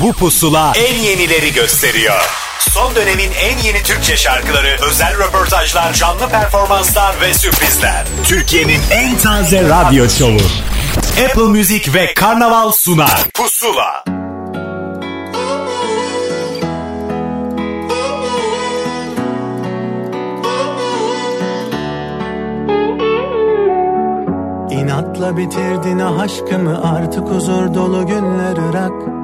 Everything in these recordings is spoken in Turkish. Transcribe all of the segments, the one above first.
Bu pusula en yenileri gösteriyor. Son dönemin en yeni Türkçe şarkıları, özel röportajlar, canlı performanslar ve sürprizler. Türkiye'nin en taze radyo şovu. Apple Music ve Karnaval sunar. Pusula. İnatla bitirdin aşkımı artık huzur dolu günler ırak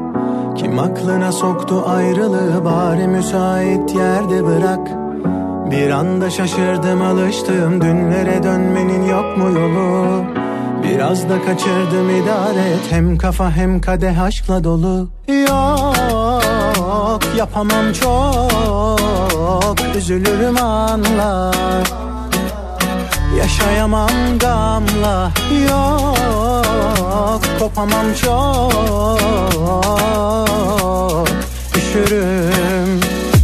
Kim aklına soktu ayrılığı bari müsait yerde bırak. Bir anda şaşırdım alıştım dünlere dönmenin yok mu yolu? Biraz da kaçırdım idare et hem kafa hem kadeh aşkla dolu. Yok yapamam çok üzülürüm anla Yaşayamam gamla Yok. Kopamam çok. Üşürüm.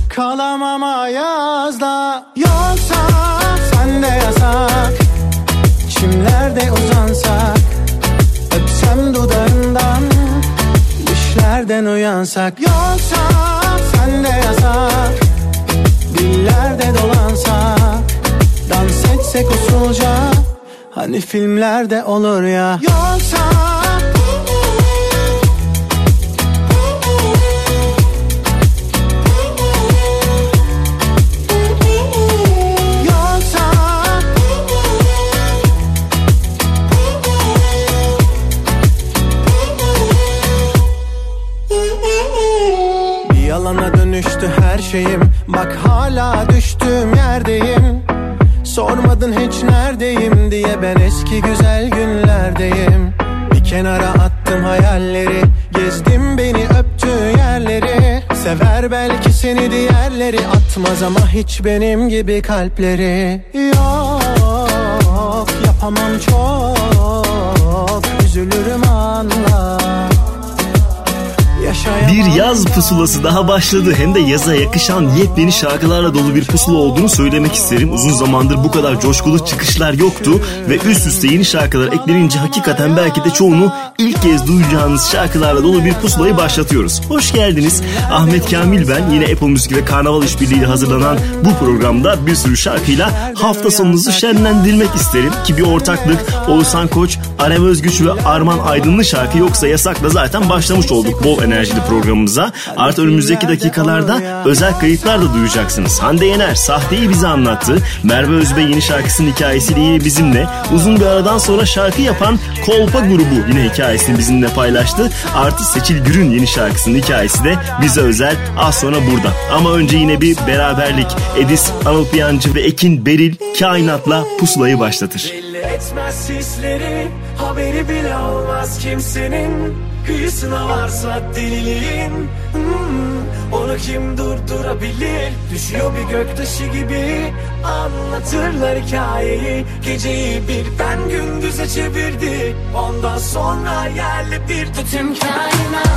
Kalamam ayazda. Yoksa sen de yasak. Çimlerde uzansak. Öpsem dudağından Düşlerden uyansak. Yoksa sen de yasak. Dillerde dolansak. Dans etsek usulca Hani filmlerde olur ya. Yoksa yalana dönüştü her şeyim. Bak hala düştüğüm yerdeyim Sormadın hiç neredeyim diye ben eski güzel günlerdeyim. Bir kenara attım hayalleri Gezdim beni öptüğü yerleri. Sever belki seni diğerleri Atmaz ama hiç benim gibi kalpleri. Yok yapamam çok Üzülürüm anla Bir yaz pusulası daha başladı. Hem de yaza yakışan yepyeni şarkılarla dolu bir pusula olduğunu söylemek isterim. Uzun zamandır bu kadar coşkulu çıkışlar yoktu ve üst üste yeni şarkılar eklenince hakikaten belki de çoğunu ilk kez duyacağınız şarkılarla dolu bir pusulayı başlatıyoruz. Hoş geldiniz. Ahmet Kamil ben. Yine Apple Müzik ve Karnaval İşbirliği ile hazırlanan bu programda bir sürü şarkıyla hafta sonunuzu şenlendirmek isterim. Ki bir ortaklık Oğuzhan Koç, Arem Özgüç ve Arman Aydınlı şarkı yoksa yasakla zaten başlamış olduk bol enerjili programımıza. Artı önümüzdeki dakikalarda özel kayıtlar da duyacaksınız. Hande Yener sahteyi bize anlattı. Merve Özbey yeni şarkısının hikayesiyle yine bizimle. Uzun bir aradan sonra şarkı yapan Kolpa grubu yine hikayesini bizimle paylaştı. Artı Seçil Gür'ün yeni şarkısının hikayesi de bize özel az sonra burada. Ama önce yine bir beraberlik. Edis, Anıl Piyancı ve Ekin Beril kainatla pusulayı başlatır. Belli etmez hisleri Haberi bile olmaz kimsenin Kıyısına varsa deliliğin hmm, Onu kim durdurabilir? Düşüyor bir göktaşı gibi. Anlatırlar hikayeyi. Geceyi birden gündüze çevirdi. Ondan sonra yerle bir tüm kainat.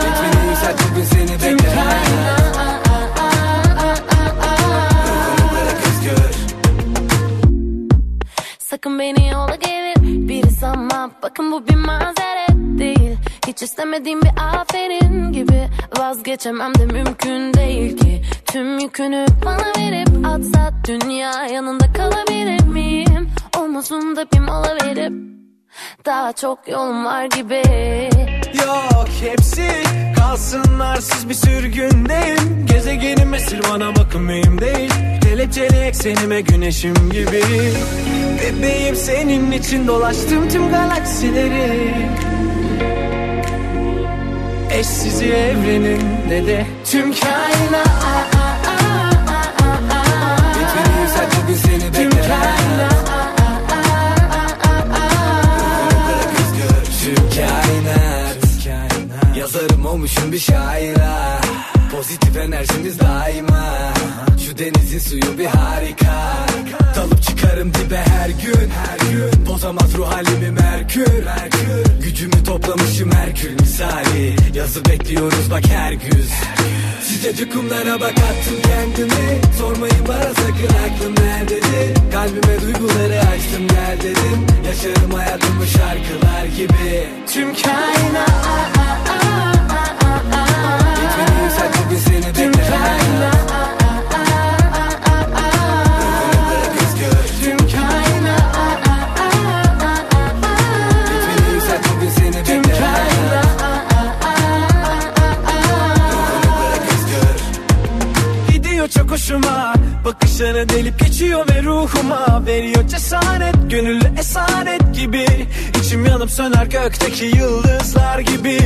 Gitmeni yükselt bugün seni bekler. Bırak özgür Sakın beni yola biri Bakın bu bir mazeret değil. Hiç istemediğim bir aferin gibi. Vazgeçemem de mümkün değil ki. Tüm yükünü bana verip atsa Dünya yanında kalabilir miyim? Omuzumda bir mola verip Daha çok yolum var gibi Yok hepsi kalsın arsız bir sürgündeyim Gezegenim esir bana bakın mühim değil. Kelepçeli eksenime güneşim gibi. Bebeğim senin için dolaştım tüm galaksileri. Eşsiz evrenin ne de tüm kainat. Yükselt bugün seni bekler Yazarım olmuşum bir şaira. Pozitif enerjimiz daima. Şu denizin suyu bir harika. Dalıp çıkarım dibe her gün. Her gün. Bozamaz ruh halimi merkür. Gücümü toplamışım Herkül misali. Yazı bekliyoruz bak her güz Sıcacık kumlara bak attım kendimi. Sormayın bana sakın aklım nerededir? Kalbime duyguları açtım gel dedim. Yaşarım hayatımı şarkılar gibi. Tüm kainat hoşuma. Zamanı delip geçiyor ve ruhuma veriyor cesaret. Gönüllü esaret gibi. İçim yanıp söner gökteki yıldızlar gibi.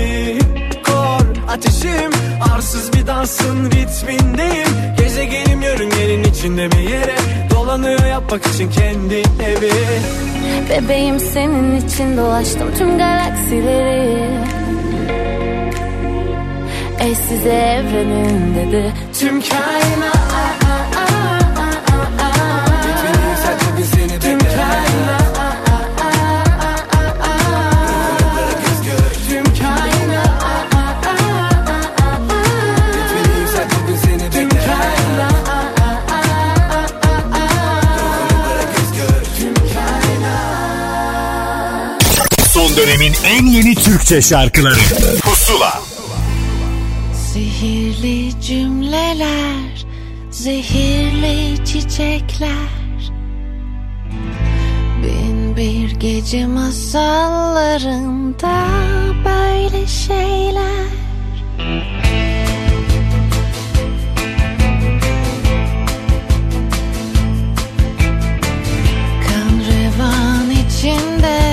Kor ateşim arsız bir dansın ritmindeyim. Gezegenim yörüngenin içinde bir yere. Dolanıyor yapmak için kendi evi. Bebeğim senin için dolaştım tüm galaksileri. Eşsiz evreninde de tüm kainat dönemin en yeni Türkçe şarkıları. Pusula. Zehirli cümleler, zehirli çiçekler. Bin bir gece masallarında böyle şeyler. Kan revan içinde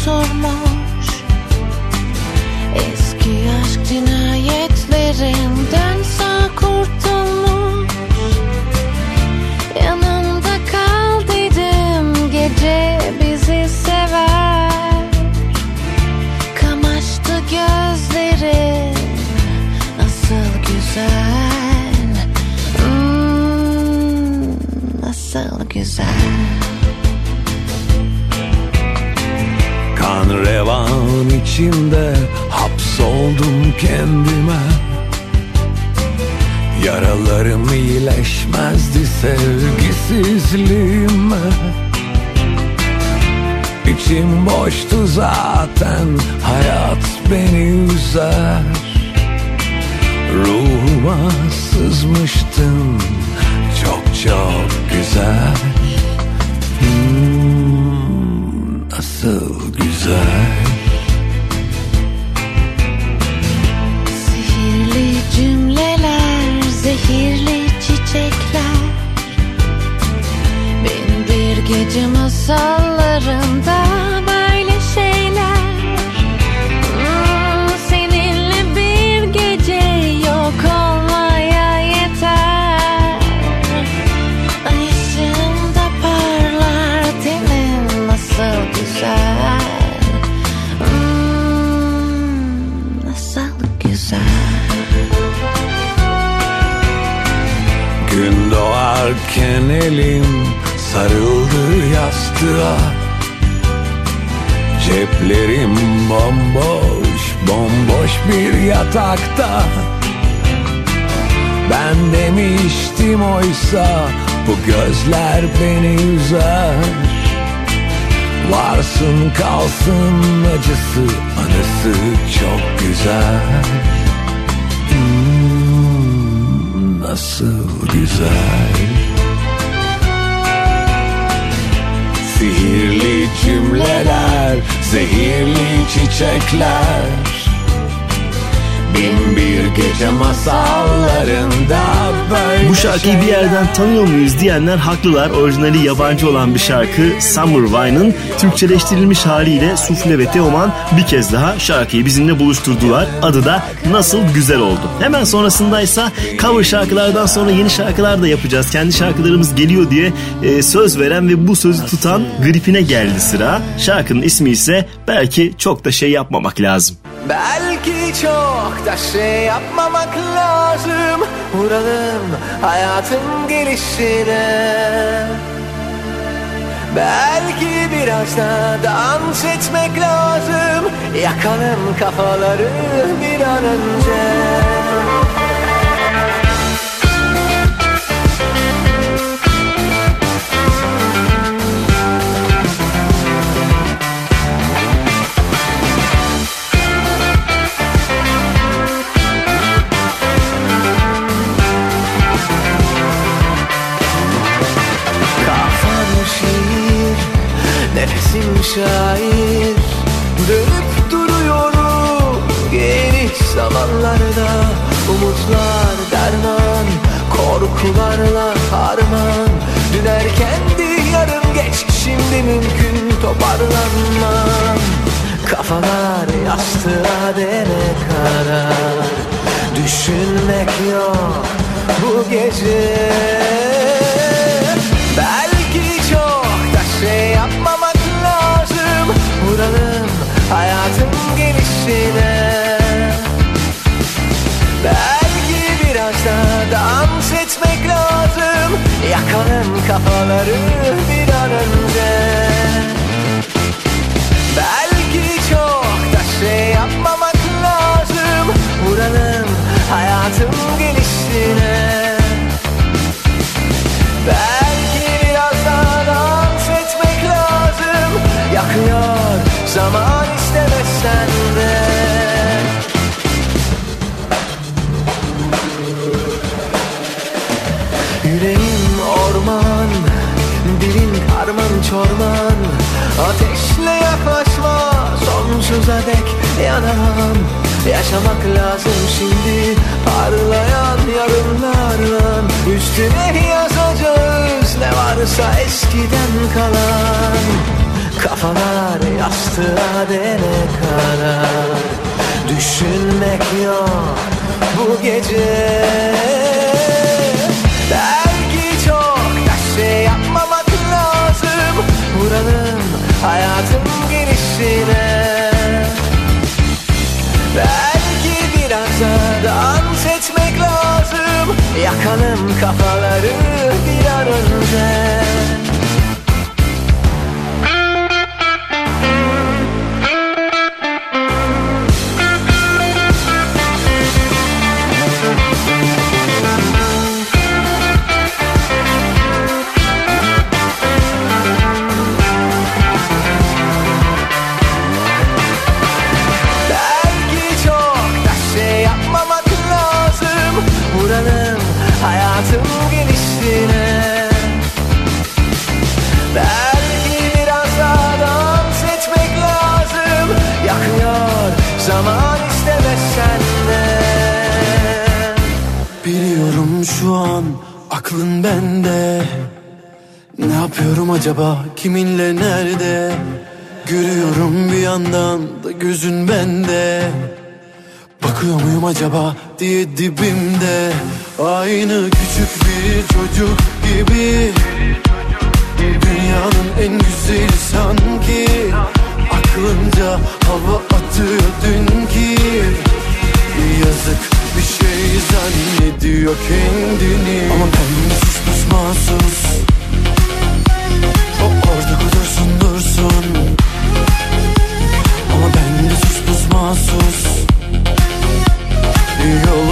oturmuş Eski aşk cinayetlerinden sağ kurtulmuş içinde hapsoldum kendime. Yaralarım iyileşmezdi sevgisizliğime. İçim boştu zaten hayat beni üzer. Ruhuma sızmıştın çok çok güzel. Hmm, nasıl güzel gece masallarında böyle şeyler. Hmm, Seninle bir gece yok olmaya yeter. Ay parlar tenin nasıl güzel? Hmm, Nasıl güzel? Gün doğarken elim sarıldı yastığa. Ceplerim bomboş, bomboş bir yatakta. Ben demiştim oysa bu gözler beni üzer. Varsın kalsın acısı anısı çok güzel. Hmm, nasıl güzel Sihirli cümleler, zehirli çiçekler Bin bir gece masallarında böyle Bu şarkıyı bir yerden tanıyor muyuz diyenler haklılar. Orijinali yabancı olan bir şarkı Summer Wine'ın Türkçeleştirilmiş haliyle Sufle ve Teoman bir kez daha şarkıyı bizimle buluşturdular. Adı da Nasıl Güzel Oldu. Hemen sonrasındaysa cover şarkılardan sonra yeni şarkılar da yapacağız. Kendi şarkılarımız geliyor diye e, söz veren ve bu sözü tutan gripine geldi sıra. Şarkının ismi ise belki çok da şey yapmamak lazım. Belki çok da şey yapmamak lazım. Vuralım hayatın gelişine. Belki biraz da dans etmek lazım. Yakalım kafaları bir an önce nefesim şair. Dönüp duruyorum geniş zamanlarda. Umutlar derman, Korkularla harman. Düner kendi yarın geç Şimdi mümkün toparlanmam. Kafalar yastığa dene kadar Düşünmek yok bu gece hayatın gelişine. Belki biraz da dans etmek lazım. Yakalım kafaları bir an önce. Belki çok da şey yapmamak lazım. Vuralım hayatın gelişine. Belki biraz daha dans etmek lazım. Yakıyor zaman Sonsuza dek yanamam Yaşamak lazım şimdi. Parlayan yarınlarla Üstüne yazacağız Ne varsa eskiden kalan. Kafalar yastığa dene kadar. Düşünmek yok bu gece. Belki çok da şey yapmamak lazım. Vuralım hayatın gelişine Yakalım kafaları bir an önce aklın bende. Ne yapıyorum acaba? Kiminle nerede? Görüyorum bir yandan da gözün bende. Bakıyor muyum acaba diye dibimde. Aynı küçük bir çocuk gibi. Dünyanın en güzeli sanki. Aklınca hava atıyor bir şey zannediyor kendini. Ama ben sus pus mahsus O orada kudursun dursun. Ama ben de sus pus mahsus Yolu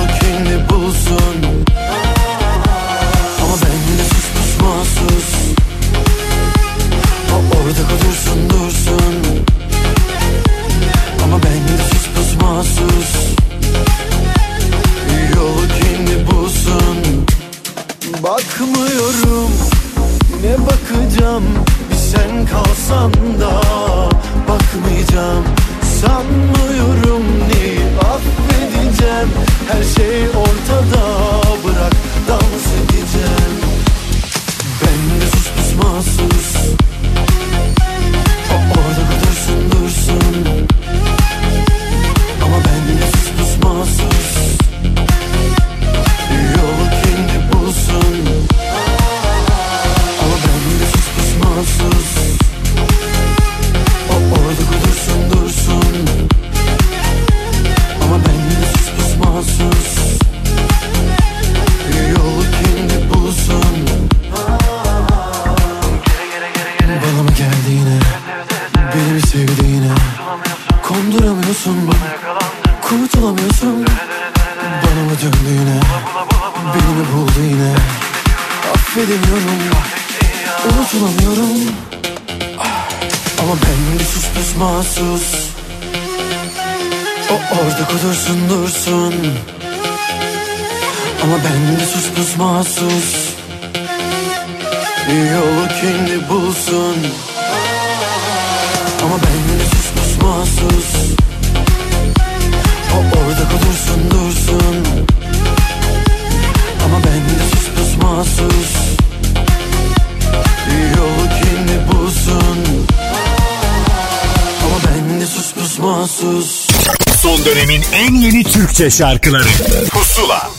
Türkçe şarkıları Pusula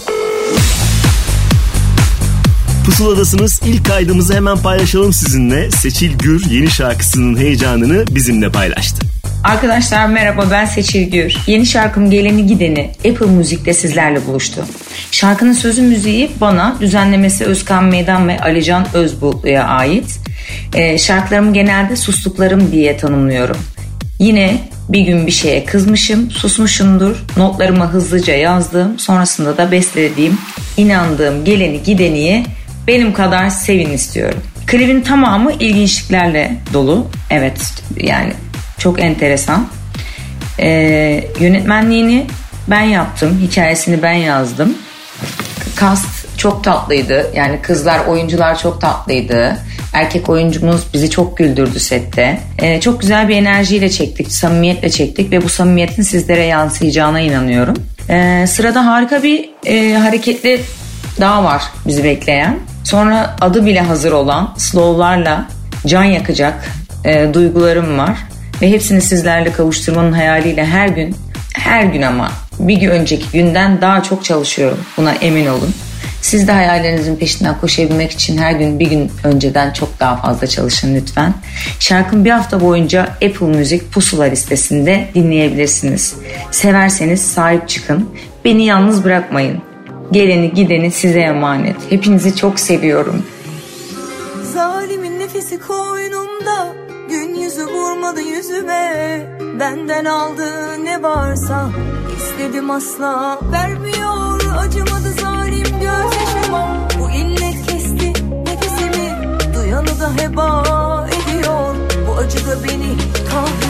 Pusuladasınız. İlk kaydımızı hemen paylaşalım sizinle. Seçil Gür yeni şarkısının heyecanını bizimle paylaştı. Arkadaşlar merhaba ben Seçil Gür. Yeni şarkım Geleni Gideni Apple Müzik'te sizlerle buluştu. Şarkının sözü müziği bana, düzenlemesi Özkan Meydan ve Alican Özbulutlu'ya ait. Ee, şarkılarımı genelde sustuklarım diye tanımlıyorum. Yine bir gün bir şeye kızmışım, susmuşumdur. Notlarımı hızlıca yazdım. Sonrasında da beslediğim, inandığım geleni gideniye benim kadar sevin istiyorum. Klibin tamamı ilginçliklerle dolu. Evet yani çok enteresan. Ee, yönetmenliğini ben yaptım. Hikayesini ben yazdım. Kast çok tatlıydı. Yani kızlar, oyuncular çok tatlıydı. Erkek oyuncumuz bizi çok güldürdü sette. Ee, çok güzel bir enerjiyle çektik, samimiyetle çektik ve bu samimiyetin sizlere yansıyacağına inanıyorum. Ee, sırada harika bir e, hareketli daha var bizi bekleyen. Sonra adı bile hazır olan slowlarla can yakacak e, duygularım var. Ve hepsini sizlerle kavuşturmanın hayaliyle her gün, her gün ama bir gün önceki günden daha çok çalışıyorum. Buna emin olun. Siz de hayallerinizin peşinden koşabilmek için her gün bir gün önceden çok daha fazla çalışın lütfen. Şarkım bir hafta boyunca Apple Music pusula listesinde dinleyebilirsiniz. Severseniz sahip çıkın. Beni yalnız bırakmayın. Geleni gideni size emanet. Hepinizi çok seviyorum. Zalimin nefesi koynumda Gün yüzü vurmadı yüzüme Benden aldığı ne varsa istedim asla Vermiyor acımadı Bu illet kesti nefesimi. Duyanı da heba ediyor. Bu acı beni kahrediyor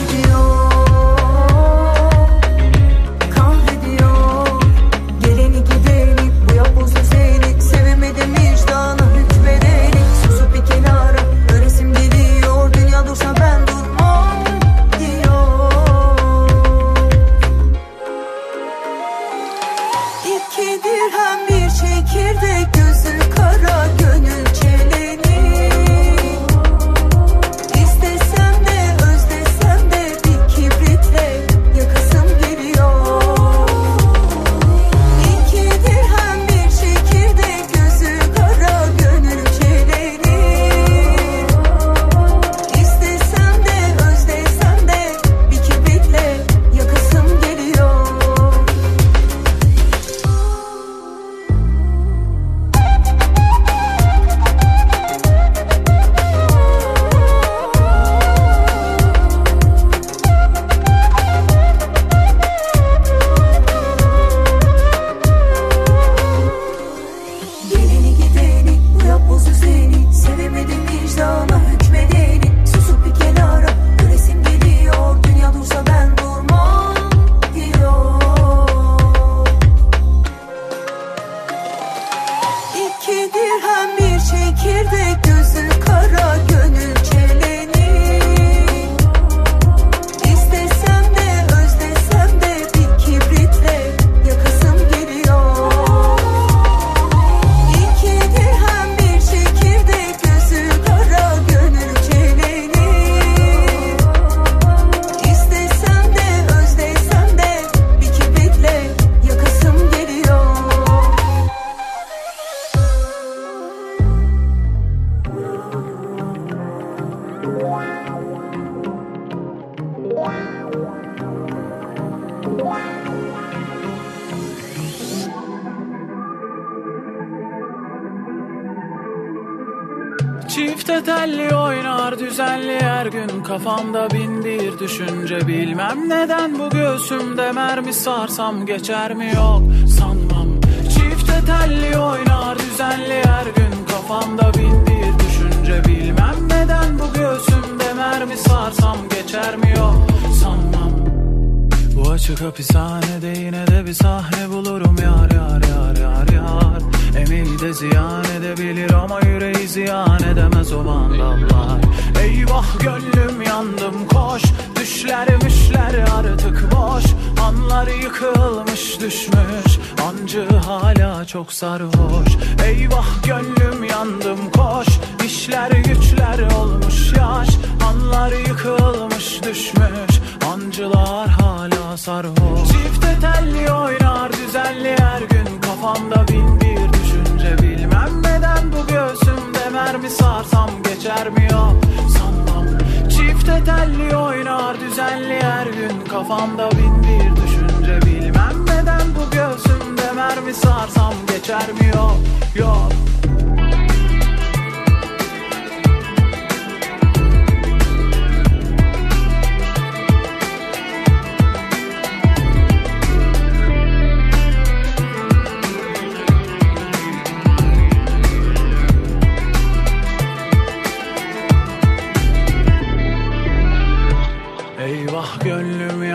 bilmem neden Bu göğsümde mermi sarsam geçer mi yok sanmam. Çifte telli oynar düzenli her gün Kafamda bin bir düşünce. Bilmem neden Bu göğsümde mermi sarsam geçer mi yok sanmam. Bu açık hapishanede yine de bir sahne bulurum yar yar yar yar yar Emeği de ziyan edebilir ama yüreği ziyan edemez o vandallar. Eyvah gönlüm yandım koş. Düşler müşler artık boş. Anlar yıkılmış düşmüş. Ancı hala çok sarhoş. Eyvah gönlüm yandım koş. İşler güçler olmuş yaş. Anlar yıkılmış düşmüş. Ancılar hala sarhoş. Çifte telli oynar düzenli her gün. Kafamda bin göğsümde mermi sarsam Geçer mi sanmam. Çifte telli oynar düzenli her gün. Kafamda bin bir düşünce Bilmem neden bu göğsümde mermi sarsam Geçer mi yok yok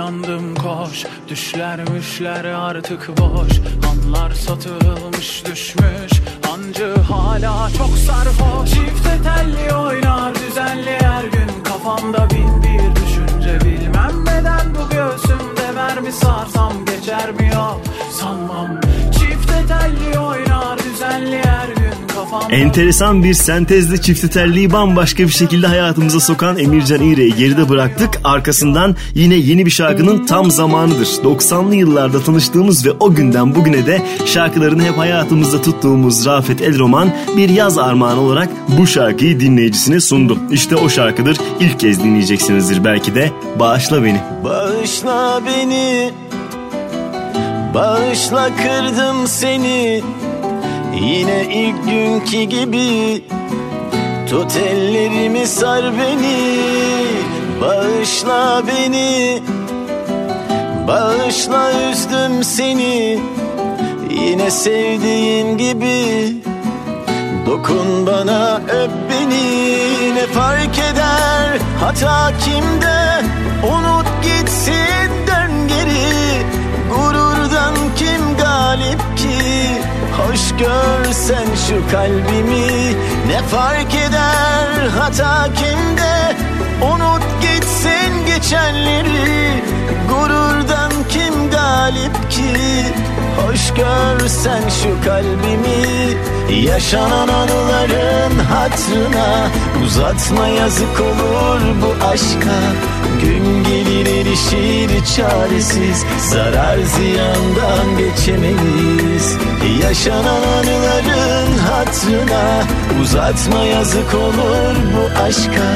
gönlüm yandım koş Düşler müşler artık boş. Anlar satılmış düşmüş Ancı hala çok sarhoş. Çifte telli oynar düzenli her gün. Kafamda bin bir düşünce Bilmem neden bu göğsümde mermi sarsam Geçer mi yok sanmam. Çifte telli oynar düzenli her gün Enteresan bir sentezle çifte telliyi bambaşka bir şekilde hayatımıza sokan Emircan İğre'yi geride bıraktık. Arkasından yine yeni bir şarkının tam zamanıdır. 90'lı yıllarda tanıştığımız ve o günden bugüne de şarkılarını hep hayatımızda tuttuğumuz Rafet Elroman bir yaz armağanı olarak bu şarkıyı dinleyicisine sundu. İşte o şarkıdır. İlk kez dinleyeceksinizdir belki de. Bağışla beni. Bağışla beni Bağışla kırdım seni Yine ilk günkü gibi Tut ellerimi sar beni Bağışla beni Bağışla üzdüm seni. Yine sevdiğin gibi Dokun bana öp beni. Ne fark eder hata kimde? Unut gitsin görsen şu kalbimi Ne fark eder? Hata kimde? Unut gitsin geçenleri. Gururdan kim galip ki? Hoş görsen şu kalbimi. Yaşanan anıların hatrına Uzatma yazık olur bu aşka. Gün gelir erişir çaresiz Zarar ziyandan geçemeyiz Yaşanan anıların hatrına Uzatma yazık olur bu aşka.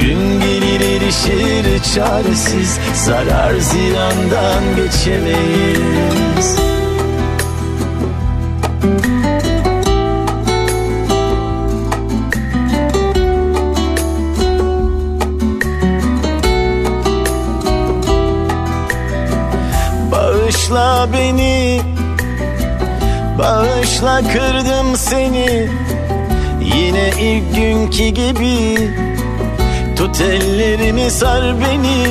Gün gelir erişir çaresiz Zarar ziyandan geçemeyiz Bağışla beni. Bağışla kırdım seni. Yine ilk günkü gibi. Tut ellerimi sar beni.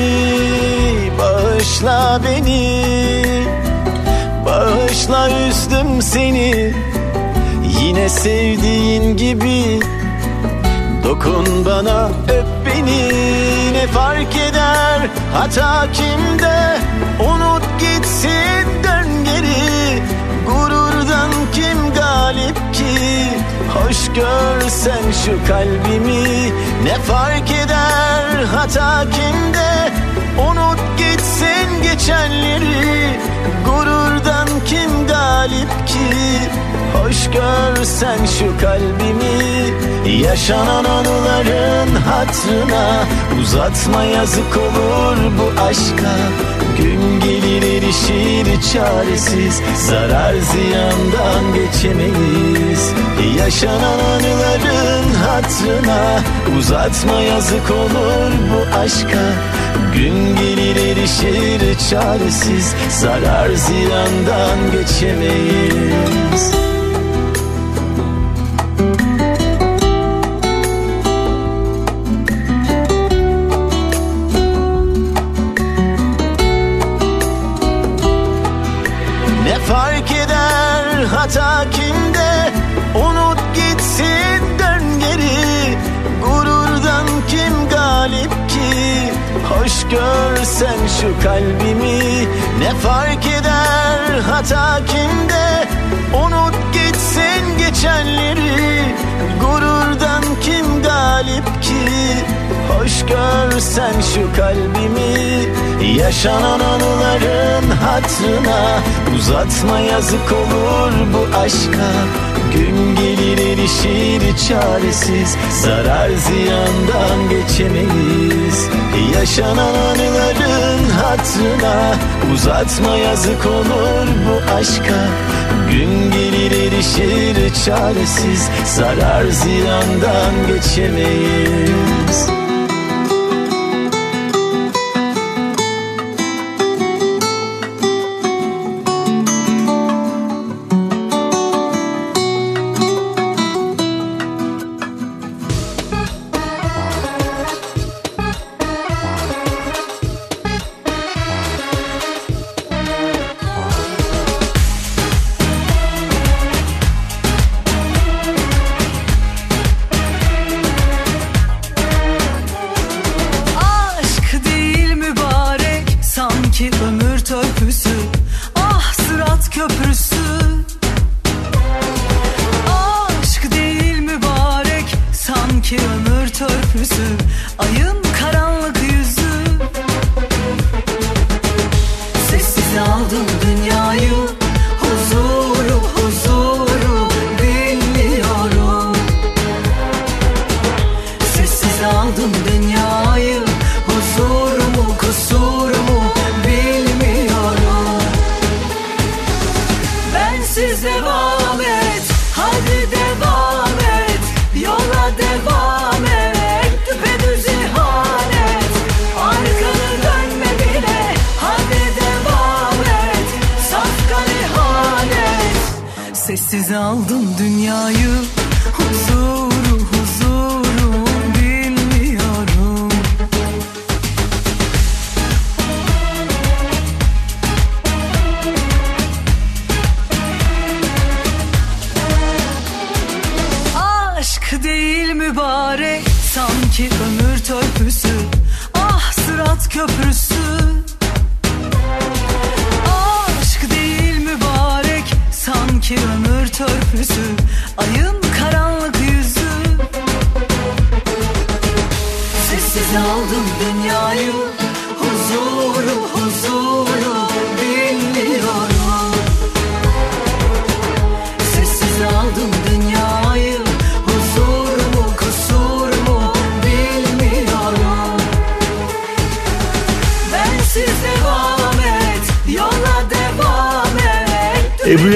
Bağışla beni. Bağışla üzdüm seni. Yine sevdiğin gibi. Dokun bana öp beni. Ne fark eder hata kimde gitsin dön geri. Gururdan kim galip ki? Hoş görsen şu kalbimi. Ne fark eder hata kimde? Unut gitsin geçenleri. Gururdan kim galip ki? Hoş görsen şu kalbimi. Yaşanan anıların hatrına Uzatma yazık olur bu aşka Gün gelir erişir çaresiz Zarar ziyandan geçemeyiz. Yaşanan anıların hatrına Uzatma yazık olur bu aşka. Gün gelir erişir çaresiz Zarar ziyandan geçemeyiz şu kalbimi Ne fark eder hata kimde? Unut gitsin geçenleri Gururdan kim galip ki? Hoş görsen şu kalbimi Yaşanan anıların hatırına. Uzatma yazık olur bu aşka. Gün gelir erişir çaresiz. Zarar ziyandan geçemeyiz Yaşanan anıların hatırına. Uzatma yazık olur bu aşka. Gün gelir erişir çaresiz. Zarar ziyandan geçemeyiz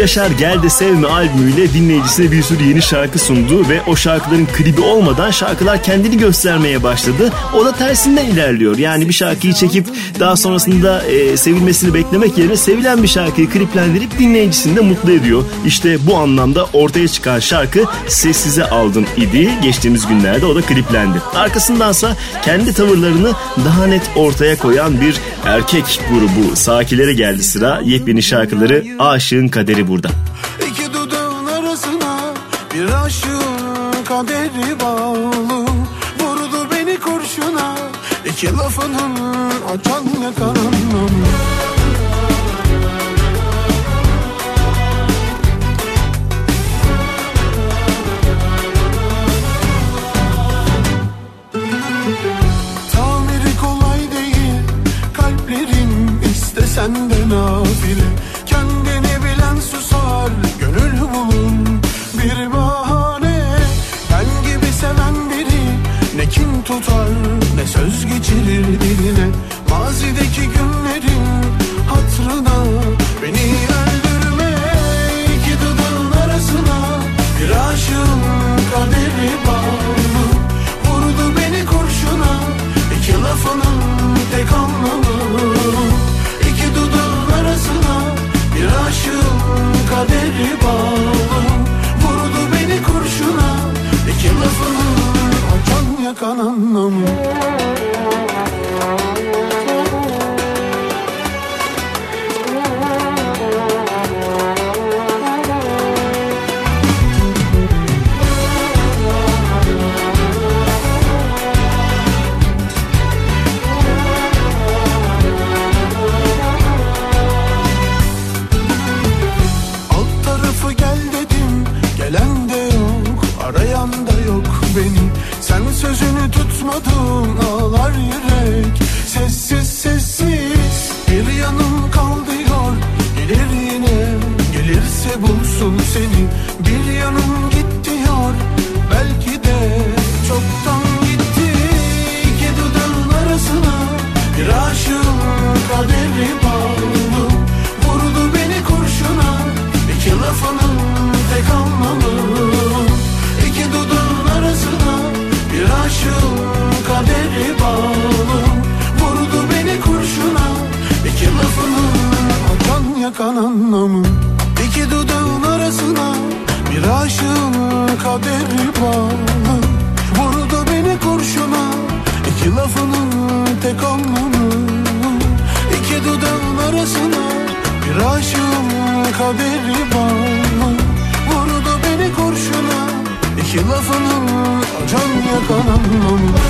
Yaşar Gel de Sevme albümüyle dinleyicisine bir sürü yeni şarkı sundu ve o şarkıların klibi olmadan şarkılar kendini göstermeye başladı. O da tersinden ilerliyor. Yani bir şarkıyı çekip daha sonrasında e, sevilmesini beklemek yerine sevilen bir şarkıyı kliplendirip dinleyicisini de mutlu ediyor. İşte bu anlamda ortaya çıkan şarkı Sessize Aldım idi. Geçtiğimiz günlerde o da kliplendi. Arkasındansa kendi tavırlarını daha net ortaya koyan bir erkek grubu Sakilere geldi sıra. Yepyeni şarkıları Aşığın Kaderi burada. İki dudağın arasına bir aşığın kaderi bağlı. Vurdu beni kurşuna iki lafının açan yakalanmam Tamiri kolay değil bir Ben gibi seven biri Ne kin tutar ne söz geçirir diline. Mazideki günlerin hatırına Beni öldürme iki dudağın arasına Bir aşığın kaderi bağlı. Vurdu beni kurşuna iki lafının tek anlamı. İki dudağın arasına bir aşığın kaderi bağlı yakan anlamı. İki dudağın arasına bir aşığın kaderi bağlı Vurdu beni kurşuna iki lafının tek anlamı. İki dudağın arasına bir aşığın kaderi bağlı Vurdu beni kurşuna iki lafının can yakan anlamı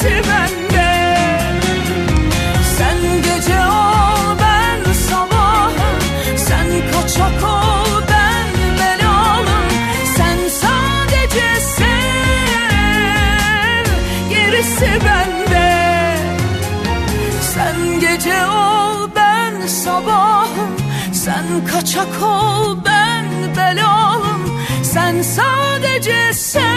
Sen gece ol ben sabahım. Sen kaçak ol ben belalım. Sen sadece sev gerisi bende. Sen gece ol ben sabahım. Sen kaçak ol ben belalım. Sen sadece sev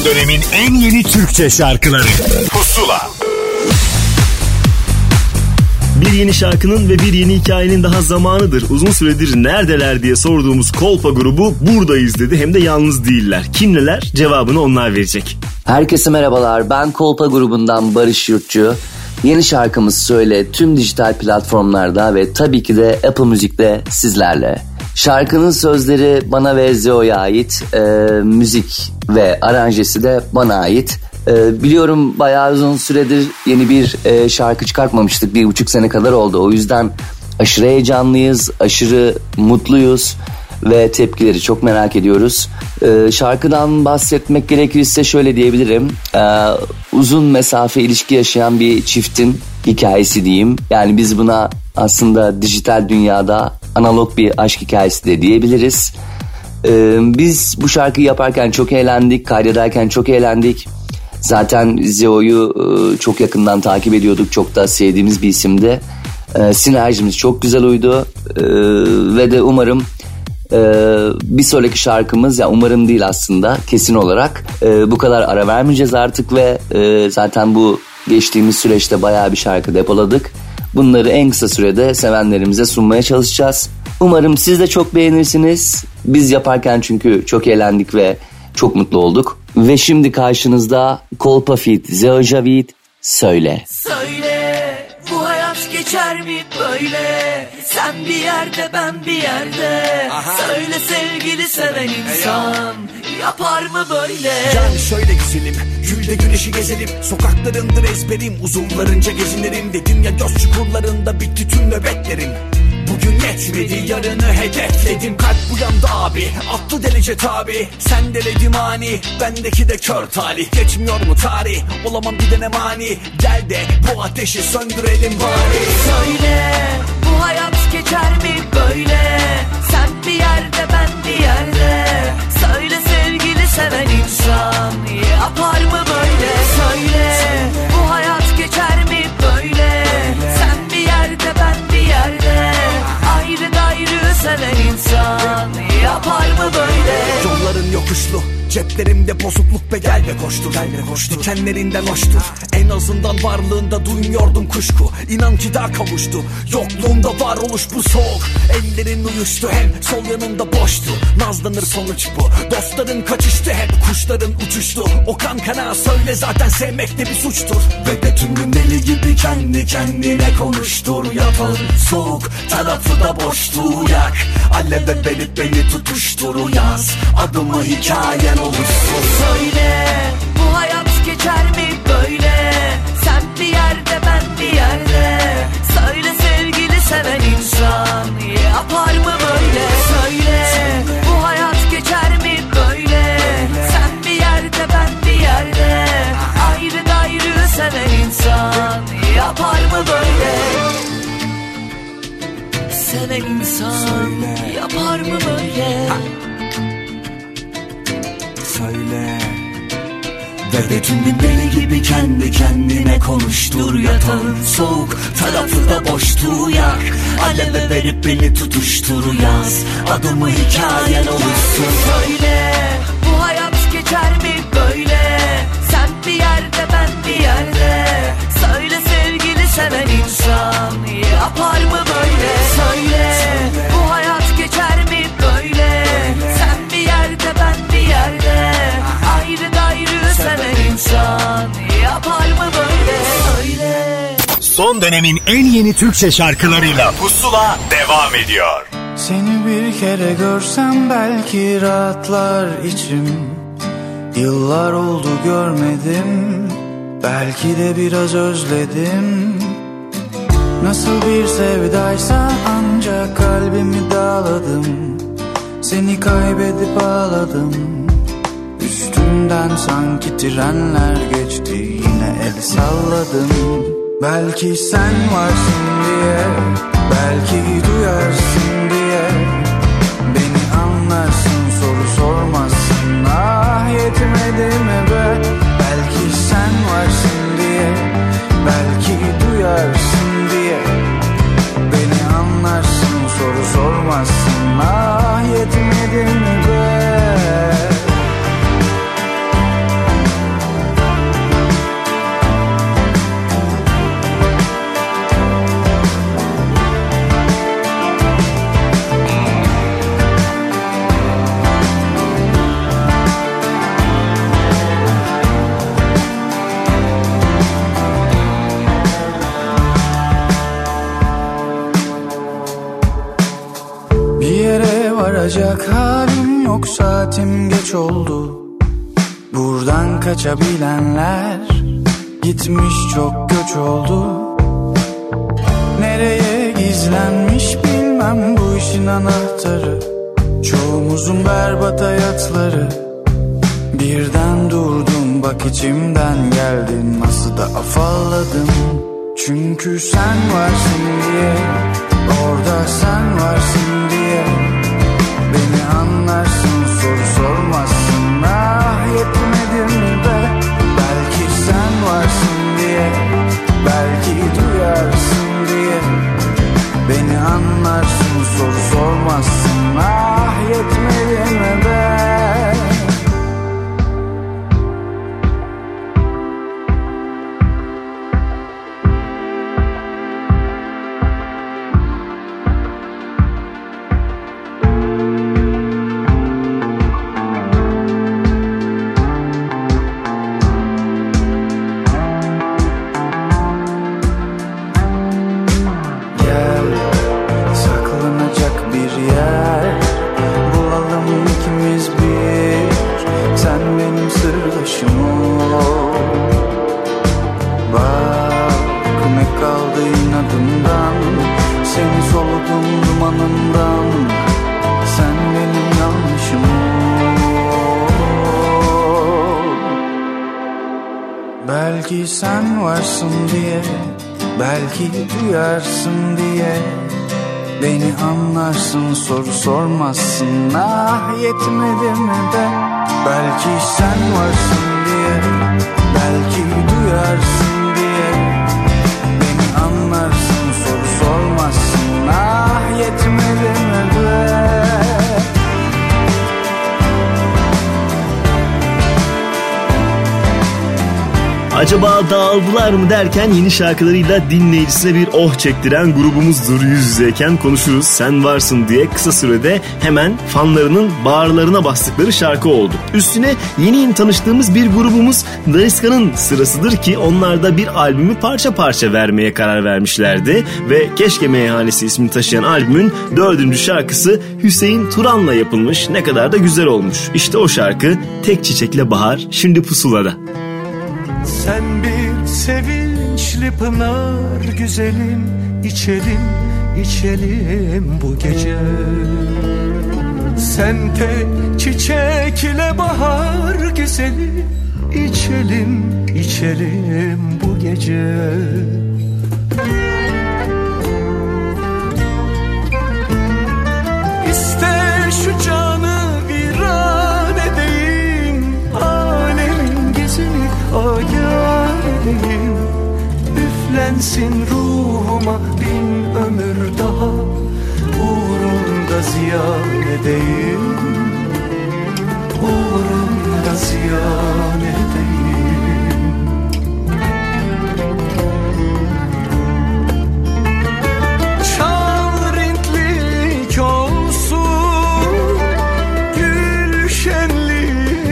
Son dönemin en yeni Türkçe şarkıları Pusula Bir yeni şarkının ve bir yeni hikayenin daha zamanıdır. Uzun süredir neredeler diye sorduğumuz Kolpa grubu buradayız dedi. Hem de yalnız değiller. Kimleler? Cevabını onlar verecek. Herkese merhabalar. Ben Kolpa grubundan Barış Yurtçu. Yeni şarkımız Söyle tüm dijital platformlarda ve tabii ki de Apple Müzik'te sizlerle. Şarkının sözleri bana ve Zeo'ya ait, e, müzik ve aranjesi de bana ait. E, biliyorum bayağı uzun süredir yeni bir e, şarkı çıkartmamıştık. Bir buçuk sene kadar oldu. O yüzden aşırı heyecanlıyız, aşırı mutluyuz ve tepkileri çok merak ediyoruz. Ee, şarkıdan bahsetmek gerekirse şöyle diyebilirim. Ee, uzun mesafe ilişki yaşayan bir çiftin hikayesi diyeyim. Yani biz buna aslında dijital dünyada analog bir aşk hikayesi de diyebiliriz. Ee, biz bu şarkıyı yaparken çok eğlendik, kaydederken çok eğlendik. Zaten Zeo'yu e, çok yakından takip ediyorduk, çok da sevdiğimiz bir isimdi. E, sinerjimiz çok güzel uydu e, ve de umarım e, bir sonraki şarkımız ya umarım değil aslında kesin olarak e, bu kadar ara vermeyeceğiz artık ve e, zaten bu geçtiğimiz süreçte bayağı bir şarkı depoladık. Bunları en kısa sürede sevenlerimize sunmaya çalışacağız. Umarım siz de çok beğenirsiniz. Biz yaparken çünkü çok eğlendik ve çok mutlu olduk. Ve şimdi karşınızda Kolpa Fit, Zeo Söyle. Söyle bu hayat geçer mi böyle Sen bir yerde ben bir yerde. Söyle sevgili seven insan Yapar mı böyle? Yani şöyle güzelim Gülde güneşi gezelim. Sokaklarındır ezberim Uzunlarınca gezinirim Dedim ya göz çukurlarında bitti tüm nöbetlerim. Bugün yetmedi yarını hedefledim. Kalp bu yanda abi Atlı delice tabi. Sen deledim ani Bendeki de kör talih. Geçmiyor mu tarih? Olamam bir dene mani? Gel de bu ateşi söndürelim bari. Söyle bu hayat geçer mi böyle? Sen bir yerde ben bir yerde. Söyle sevgili seven insan Yapar mı böyle? Söyle bu hayat geçer mi böyle? Sen bir yerde ben bir yerde. Ayrı gayrı seven insan Yapar mı böyle? Yolların yokuşlu Ceplerimde bozukluk be gel be koştur. Gel be koştur. Dikenlerinden hoştur. En azından varlığında duymuyordum kuşku. İnan ki daha kavuştu. Yokluğunda varoluş bu soğuk. Ellerin uyuştu hem sol yanında boştu. Nazlanır sonuç bu. Dostların kaçıştı hep kuşların uçuştu. O kan kana söyle zaten sevmek de bir suçtur. Ve de tüm gün deli gibi kendi kendine konuştur. Yatağın soğuk tarafı da boştu yak. Aleve verip beni tutuştur yaz Adımı hikayen olursun. Söyle bu hayat geçer mi böyle? Sen bir yerde ben bir yerde. Söyle sevgili seven insan Yapar mı böyle? Söyle bu hayat geçer mi böyle? Sen bir yerde ben bir yerde. Ayrı gayrı seven insan Yapar mı böyle Seven insan Yapar mı böyle? Söyle. Ve de tüm gün deli gibi kendi kendine konuştur Yatağın soğuk tarafı da boştu yak Aleve verip beni tutuştur yaz. Adımı hikayen olursun. Söyle. Bu hayat geçer mi böyle? Sen bir yerde ben bir yerde. Söyle seven insan. Yapar mı böyle? Söyle. Bu hayat geçer mi böyle? Sen bir yerde ben bir yerde. Ayrı gayrı seven insan. Yapar mı böyle? Söyle. Son dönemin en yeni Türkçe şarkılarıyla Pusula devam ediyor. Seni bir kere görsem belki rahatlar içim. Yıllar oldu görmedim Belki de biraz özledim. Nasıl bir sevdaysa ancak kalbimi dağladım. Seni kaybedip ağladım. Üstümden sanki trenler geçti Yine el salladım. Belki sen varsın diye Belki duyarsın diye. Beni anlarsın soru sormazsın. Ah Belki sen Çünkü sen varsın diye mı derken yeni şarkılarıyla dinleyicisine bir oh çektiren grubumuzdur yüz yüzeyken konuşuruz. Sen varsın diye kısa sürede hemen fanlarının bağırlarına bastıkları şarkı oldu. Üstüne yeni yeni tanıştığımız bir grubumuz Dariska'nın sırasıdır ki onlar da bir albümü parça parça vermeye karar vermişlerdi. Ve Keşke Meyhanesi ismini taşıyan albümün dördüncü şarkısı Hüseyin Turan'la yapılmış. Ne kadar da güzel olmuş. İşte o şarkı Tek Çiçekle Bahar şimdi pusulada. Sen bir sevinçli pınar güzelim içelim içelim bu gece. Sen tek çiçekle bahar güzelim içelim içelim bu gece. İste şu canı viran edeyim Alemin gezini ayar edeyim Üflensin ruhuma bin ömür daha. Uğrunda ziyan edeyim Uğrunda ziyan edeyim olsun. Gül olsun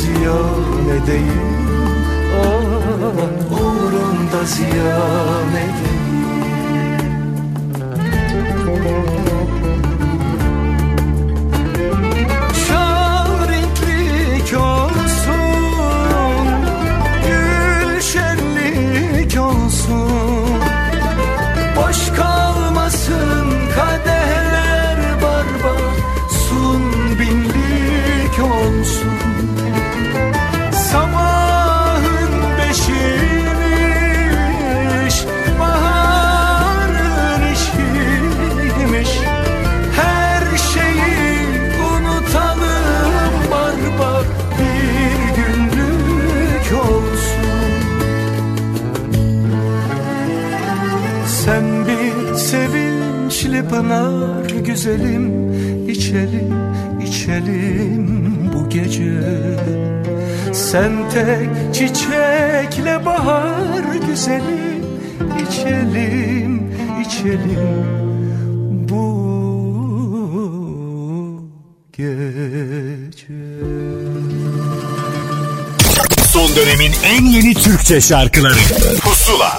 ziyan edeyim. Ah, Uğrunda ziyan edeyim pınar güzelim içelim içelim bu gece. Sen tek çiçekle bahar güzelim içelim içelim bu gece. Son dönemin en yeni Türkçe şarkıları. Pusula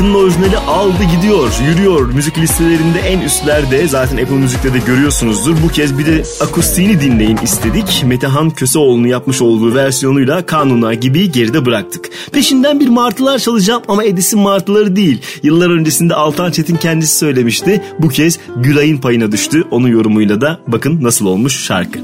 şarkının orijinali aldı gidiyor, yürüyor. Müzik listelerinde en üstlerde zaten Apple Müzik'te de görüyorsunuzdur. Bu kez bir de akustiğini dinleyin istedik. Metehan Köseoğlu'nun yapmış olduğu versiyonuyla Kanuna gibi geride bıraktık. Peşinden bir martılar çalacağım ama Edis'in martıları değil. Yıllar öncesinde Altan Çetin kendisi söylemişti. Bu kez Gülay'ın payına düştü. Onun yorumuyla da bakın nasıl olmuş şarkı.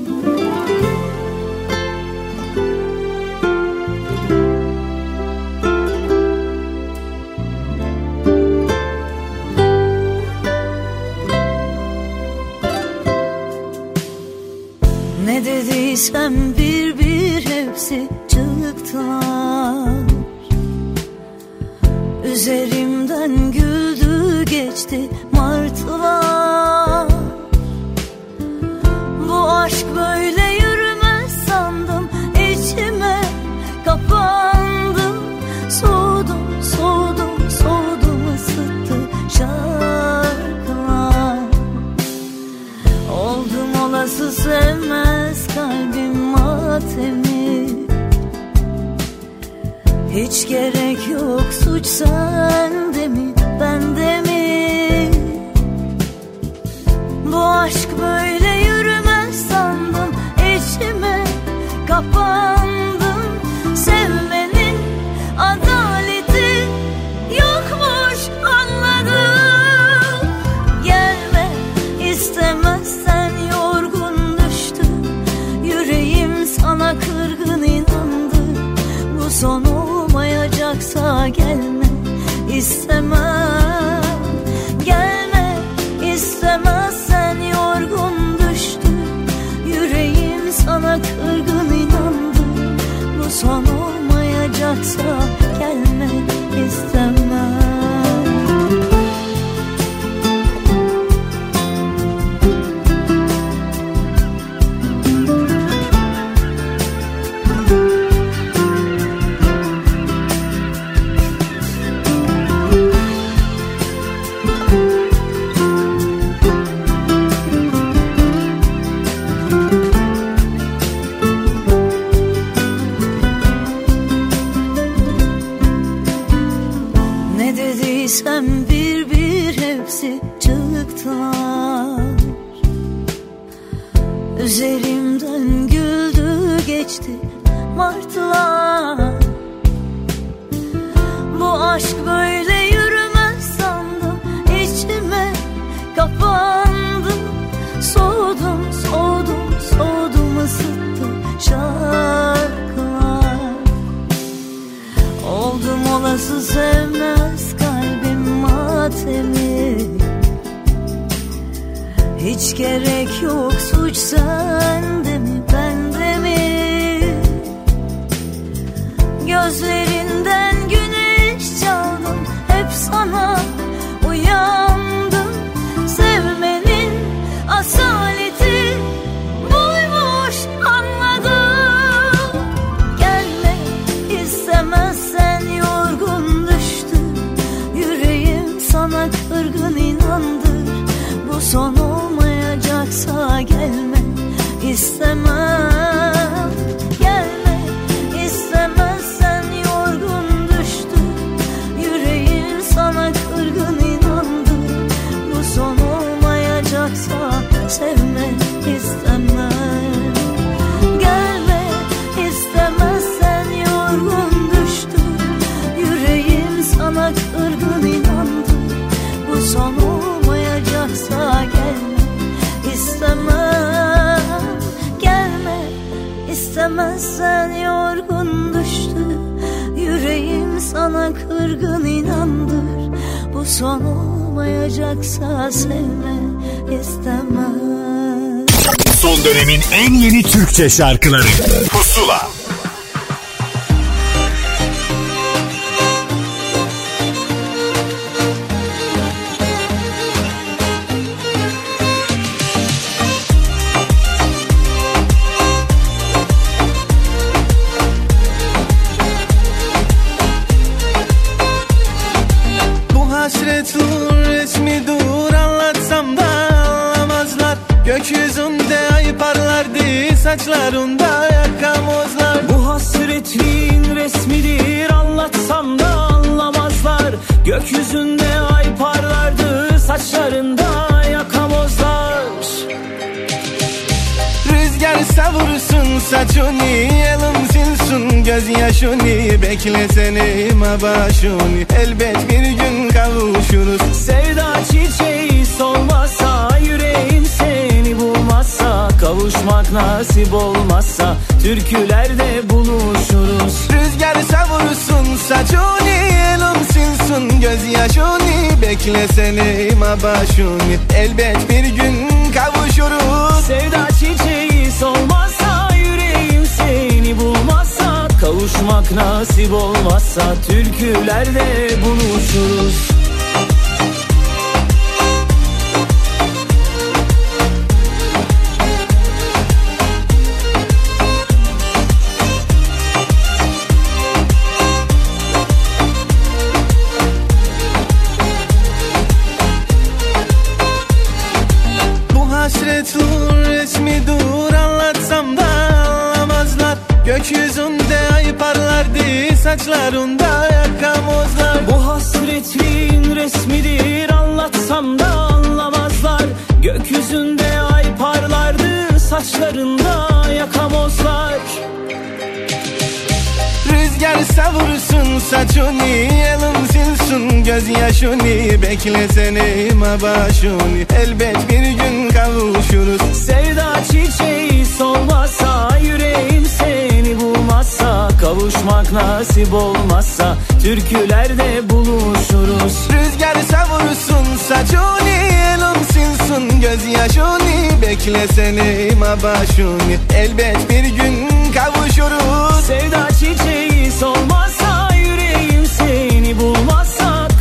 Türkçe şarkıları. Pusula. Bu saçlarında yakamozlar. Bu hasretin resmidir anlatsam da anlamazlar. Gökyüzünde ay parlardı saçlarında yakamozlar. Rüzgar savursun saçını Elin silsun gözyaşını Beklesene başını Elbet bir gün kavuşuruz. Sevda seni bulmazsa Kavuşmak nasip olmazsa türkülerde buluşuruz. Rüzgar savursun saçını Elin silsun gözyaşını Beklesene başını Elbet bir gün kavuşuruz. Sevda çiçeği solmazsa yüreğim seni bulmazsa Kavuşmak nasip olmazsa türkülerde buluşuruz parlardı saçlarında yakamozlar Bu hasretin resmidir anlatsam da anlamazlar. Gökyüzünde ay parlardı saçlarında yakamozlar. Rüzgar savursun saçını Elin silsun gözyaşını Beklesene başını Elbet bir gün kavuşuruz. Sevda çiçeği solmazsa yüreğim seni bulmazsa Kavuşmak nasip olmazsa türkülerde buluşuruz. Rüzgar savursun saçını Elin silsun gözyaşını Beklesene başını Elbet bir gün kavuşuruz. Sevda çiçeği solmazsa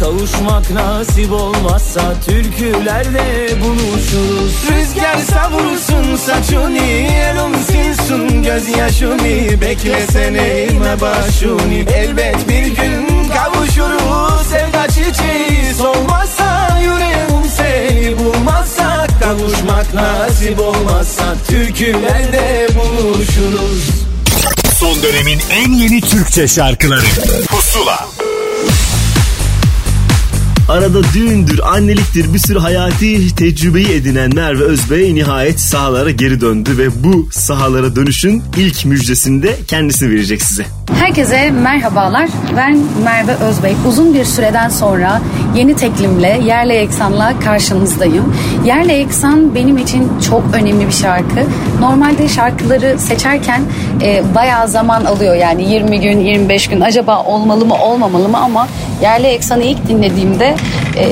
Kavuşmak nasip olmazsa türkülerde buluşuruz. Rüzgar savursun saçını Elin silsun gözyaşını Beklesene başını. Elbet bir gün kavuşuruz Sevda çiçeği solmazsa Yüreğim seni bulmazsa. Kavuşmak nasip olmazsa Türkülerde buluşuruz. Son dönemin en yeni Türkçe şarkıları. Pusula Arada düğündür, anneliktir bir sürü hayati tecrübeyi edinen Merve Özbey nihayet sahalara geri döndü ve bu sahalara dönüşün ilk müjdesini de kendisi verecek size. Herkese merhabalar. Ben Merve Özbey. Uzun bir süreden sonra yeni teklimle Yerle Yeksan'la karşınızdayım. Yerle Yeksan benim için çok önemli bir şarkı. Normalde şarkıları seçerken e, bayağı zaman alıyor. Yani 20 gün, 25 gün acaba olmalı mı, olmamalı mı ama Yerle Yeksan'ı ilk dinlediğimde e,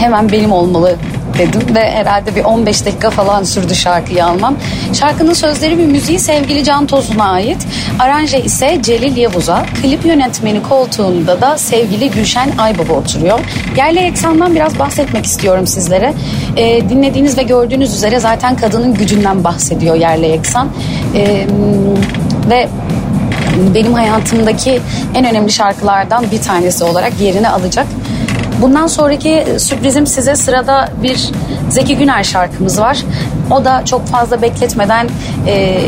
hemen benim olmalı dedim ve herhalde bir 15 dakika falan sürdü şarkıyı almam. Şarkının sözleri ve müziği sevgili Can Tosun'a ait. Aranje ise Celil Yavuz'a. Klip yönetmeni koltuğunda da sevgili Gülşen Aybaba oturuyor. Yerli eksandan biraz bahsetmek istiyorum sizlere. Ee, dinlediğiniz ve gördüğünüz üzere zaten kadının gücünden bahsediyor Yerli Eksan. Ee, ve benim hayatımdaki en önemli şarkılardan bir tanesi olarak yerini alacak. Bundan sonraki sürprizim size sırada bir Zeki Güner şarkımız var. O da çok fazla bekletmeden e,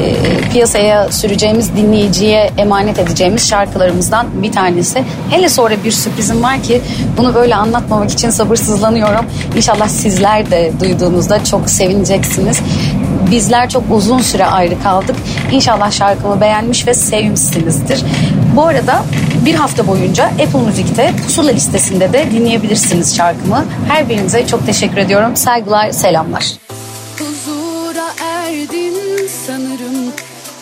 piyasaya süreceğimiz dinleyiciye emanet edeceğimiz şarkılarımızdan bir tanesi. Hele sonra bir sürprizim var ki bunu böyle anlatmamak için sabırsızlanıyorum. İnşallah sizler de duyduğunuzda çok sevineceksiniz. Bizler çok uzun süre ayrı kaldık. İnşallah şarkımı beğenmiş ve sevmişsinizdir. Bu arada bir hafta boyunca Apple Müzik'te pusula listesinde de dinleyebilirsiniz şarkımı. Her birinize çok teşekkür ediyorum. Saygılar, selamlar. Huzura erdim sanırım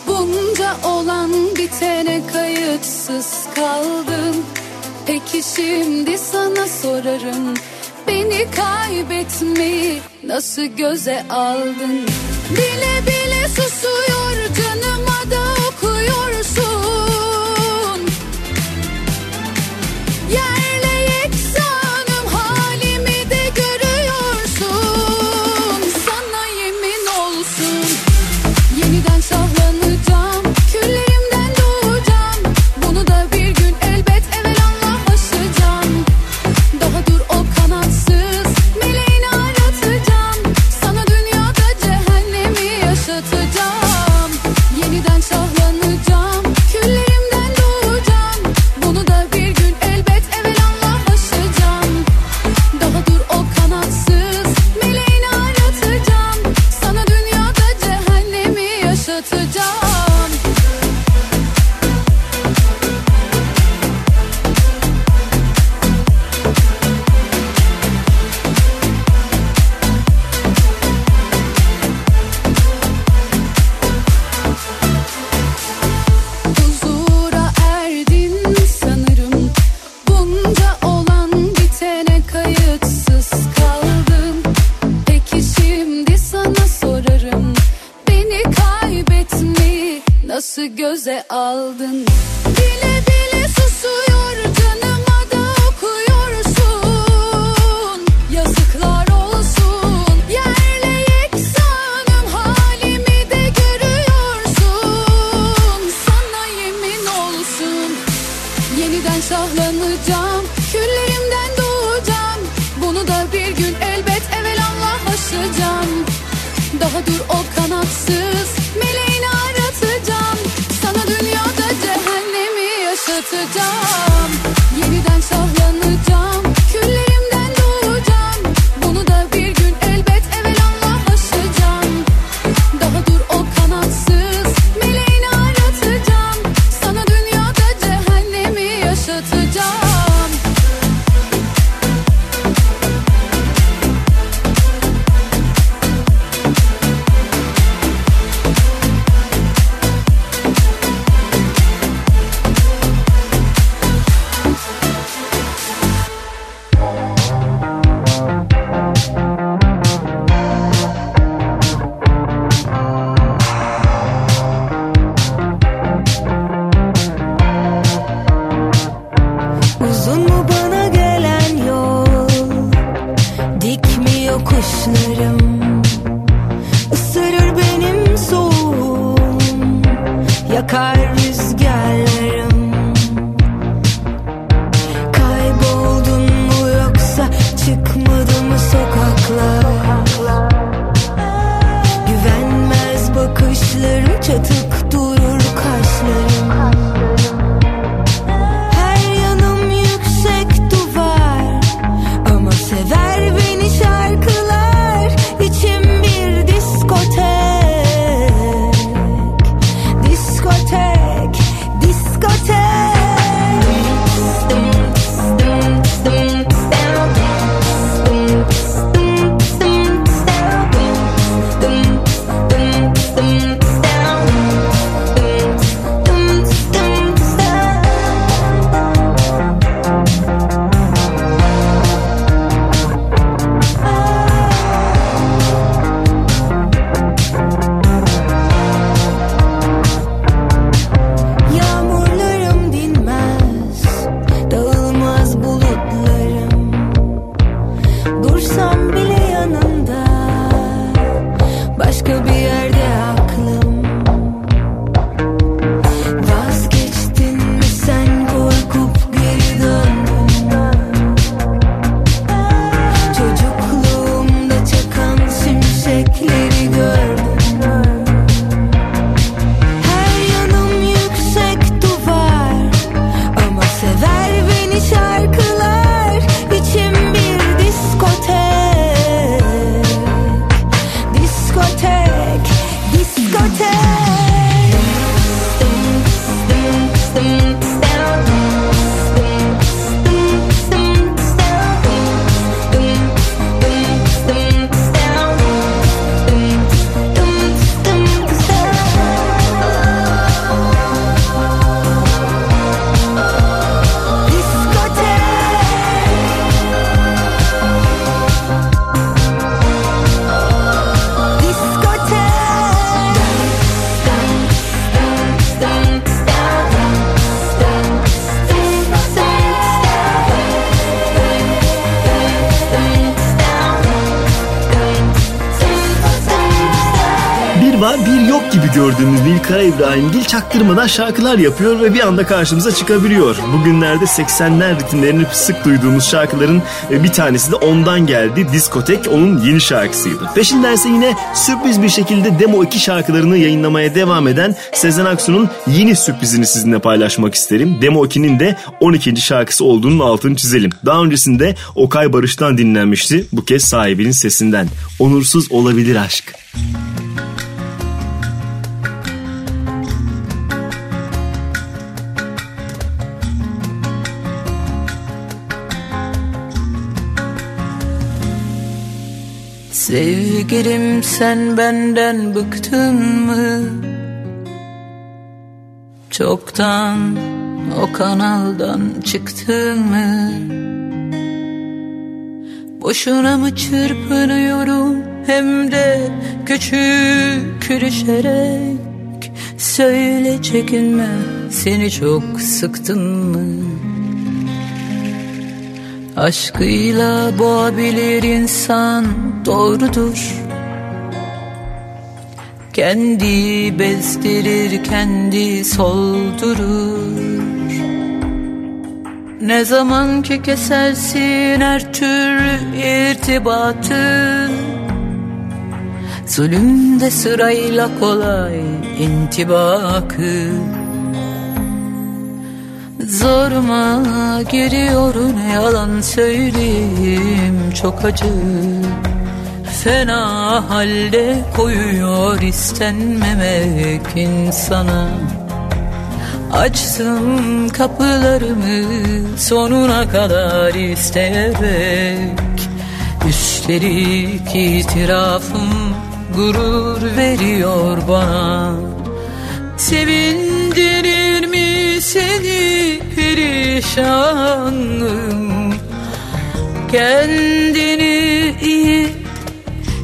Bunca olan bitene kayıtsız kaldım Peki şimdi sana sorarım Beni kaybetmeyi nasıl göze aldın? Bile bile susuyor göze aldın. Çaktırmadan şarkılar yapıyor ve bir anda karşımıza çıkabiliyor. Bugünlerde 80'ler ritimlerini sık duyduğumuz şarkıların e, bir tanesi de ondan geldi. Diskotek onun yeni şarkısıydı. Peşindense yine sürpriz bir şekilde Demo 2 şarkılarını yayınlamaya devam eden Sezen Aksu'nun yeni sürprizini sizinle paylaşmak isterim. Demo 2'nin de 12. şarkısı olduğunun altını çizelim. Daha öncesinde Okay Barış'tan dinlenmişti. Bu kez sahibinin sesinden. Onursuz olabilir aşk. Sevgilim sen benden bıktın mı? Çoktan o kanaldan çıktın mı? Boşuna mı çırpınıyorum hem de küçük düşerek Söyle çekinme seni çok sıktın mı? Aşkıyla boğabilir insan doğrudur. Kendi bezdirir kendi soldurur. Ne zaman ki kesersin her türlü irtibatı Zulümde sırayla kolay intibakı. Zoruma giriyor yalan söyleyeyim çok acı Fena halde koyuyor istenmemek insana. Açtım kapılarımı sonuna kadar isteyerek Üstelik itirafım gurur veriyor bana. Sevindirir mi seni perişanım? Kendini iyi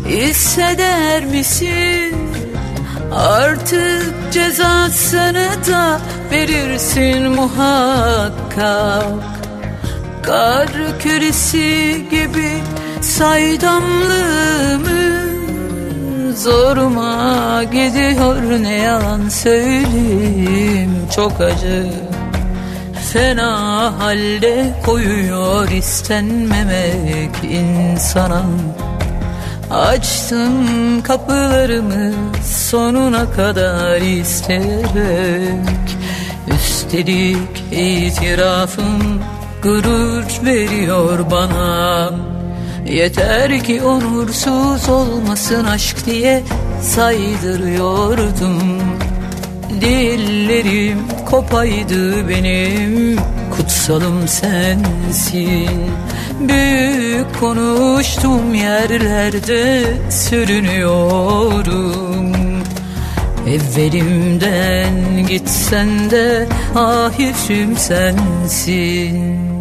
hisseder misin? Artık cezasını da verirsin muhakkak. Kar küresi gibi saydamlığımı Zoruma gidiyor. Ne yalan söyleyeyim çok acı. Fena halde koyuyor istenmemek insana Açtım kapılarımı sonuna kadar isteyerek Üstelik itirafım gurur veriyor bana. Yeter ki onursuz olmasın aşk diye saydırıyordum Dillerim kopaydı benim kutsalım sensin. Büyük konuştum yerlerde sürünüyorum. Evvelimden gitsen de ahirim sensin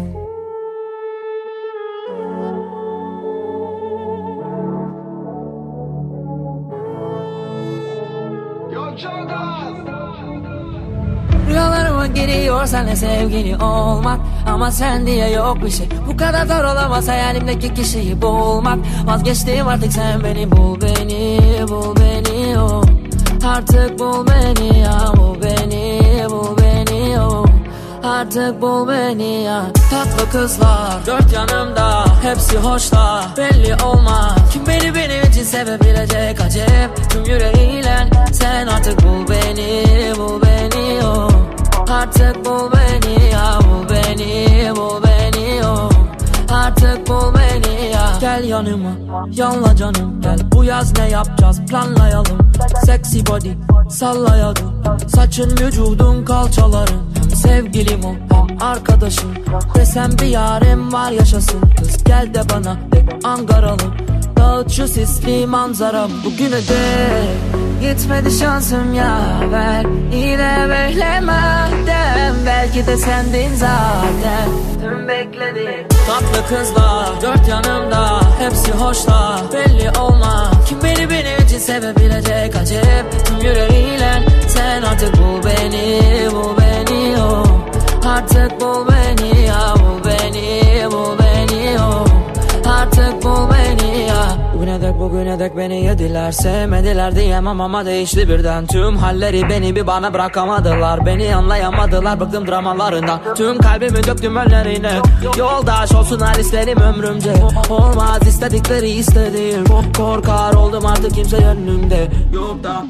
giriyor senle sevgili olmak. Ama sen diye yok bir şey. Bu kadar zor olamaz hayalimdeki kişiyi bulmak. Vazgeçtim artık sen beni bul beni Bul beni oh. Artık bul beni ya Bul beni bul beni oh. Artık bul beni ya. Tatlı kızlar dört yanımda Hepsi hoşlar belli olmaz. Kim beni benim için sevebilecek acep? Tüm yüreğiyle sen artık bul beni Bul Artık bul beni ya Bul beni bul beni oh Artık bul beni ya. Gel yanıma yanla canım. Gel bu yaz ne yapacağız? Planlayalım. Sexy body sallayalım. Saçın vücudun kalçaların Sevgilim o hem arkadaşım. Desem bir yarim var yaşasın. Kız gel de bana de Ankaralım Dağıt şu sisli manzara. Bugüne dek Gitmedi şansım ya ver Yine beklemeden Belki de sendin zaten. Tüm bekledim Tatlı kızlar dört yanımda Hepsi hoşlar belli olmaz Kim beni benim için sevebilecek? Acep Tüm yüreğiyle sen artık bul beni Bul beni oh Artık bul beni ya Bul beni bul beni oh Artık bul beni ya Bugüne dek bugüne dek beni yediler Sevmediler diyemem ama değişti birden. Tüm halleri beni bir bana bırakamadılar. Beni anlayamadılar bıktım dramalarından. Tüm kalbimi döktüm önlerine. Yoldaş olsun her isterim ömrümce. Olmaz istedikleri istediğim. Korkar oldum artık kimse yönümde. Yok da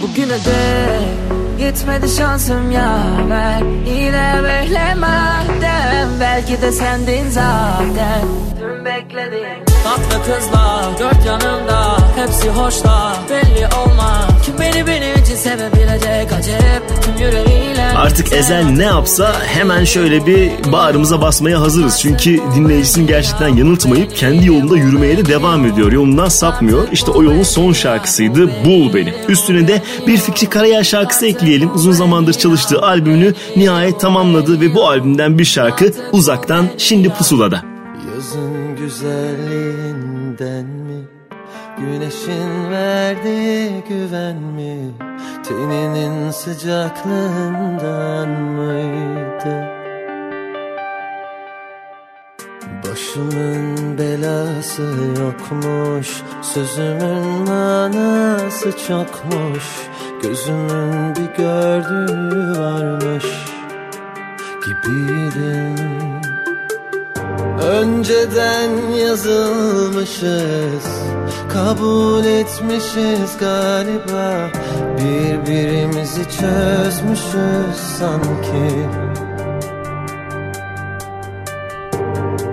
Bugüne dek Gitmedi şansım yaver Yine beklemeden Belki de sendin zaten. Tüm beklediğim Tatlı kızlar dört yanımda Hepsi hoşta belli olmaz Kim beni benim için sevebilecek Acep tüm yüreğiyle Artık Ezel ne yapsa hemen şöyle bir bağrımıza basmaya hazırız. Çünkü dinleyicisini gerçekten yanıltmayıp kendi yolunda yürümeye de devam ediyor. Yolundan sapmıyor. İşte o yolun son şarkısıydı Bul Beni. Üstüne de bir Fikri Karayel şarkısı ekleyelim. Uzun zamandır çalıştığı albümünü nihayet tamamladı ve bu albümden bir şarkı Uzaktan Şimdi Pusula'da. Yazın güzelliğinden mi? Güneşin verdiği güven mi? Teninin sıcaklığından mıydı? Başımın belası yokmuş Sözümün manası çokmuş Gözümün bir gördüğü varmış Gibiydim Önceden yazılmışız Kabul etmişiz galiba. Birbirimizi çözmüşüz sanki.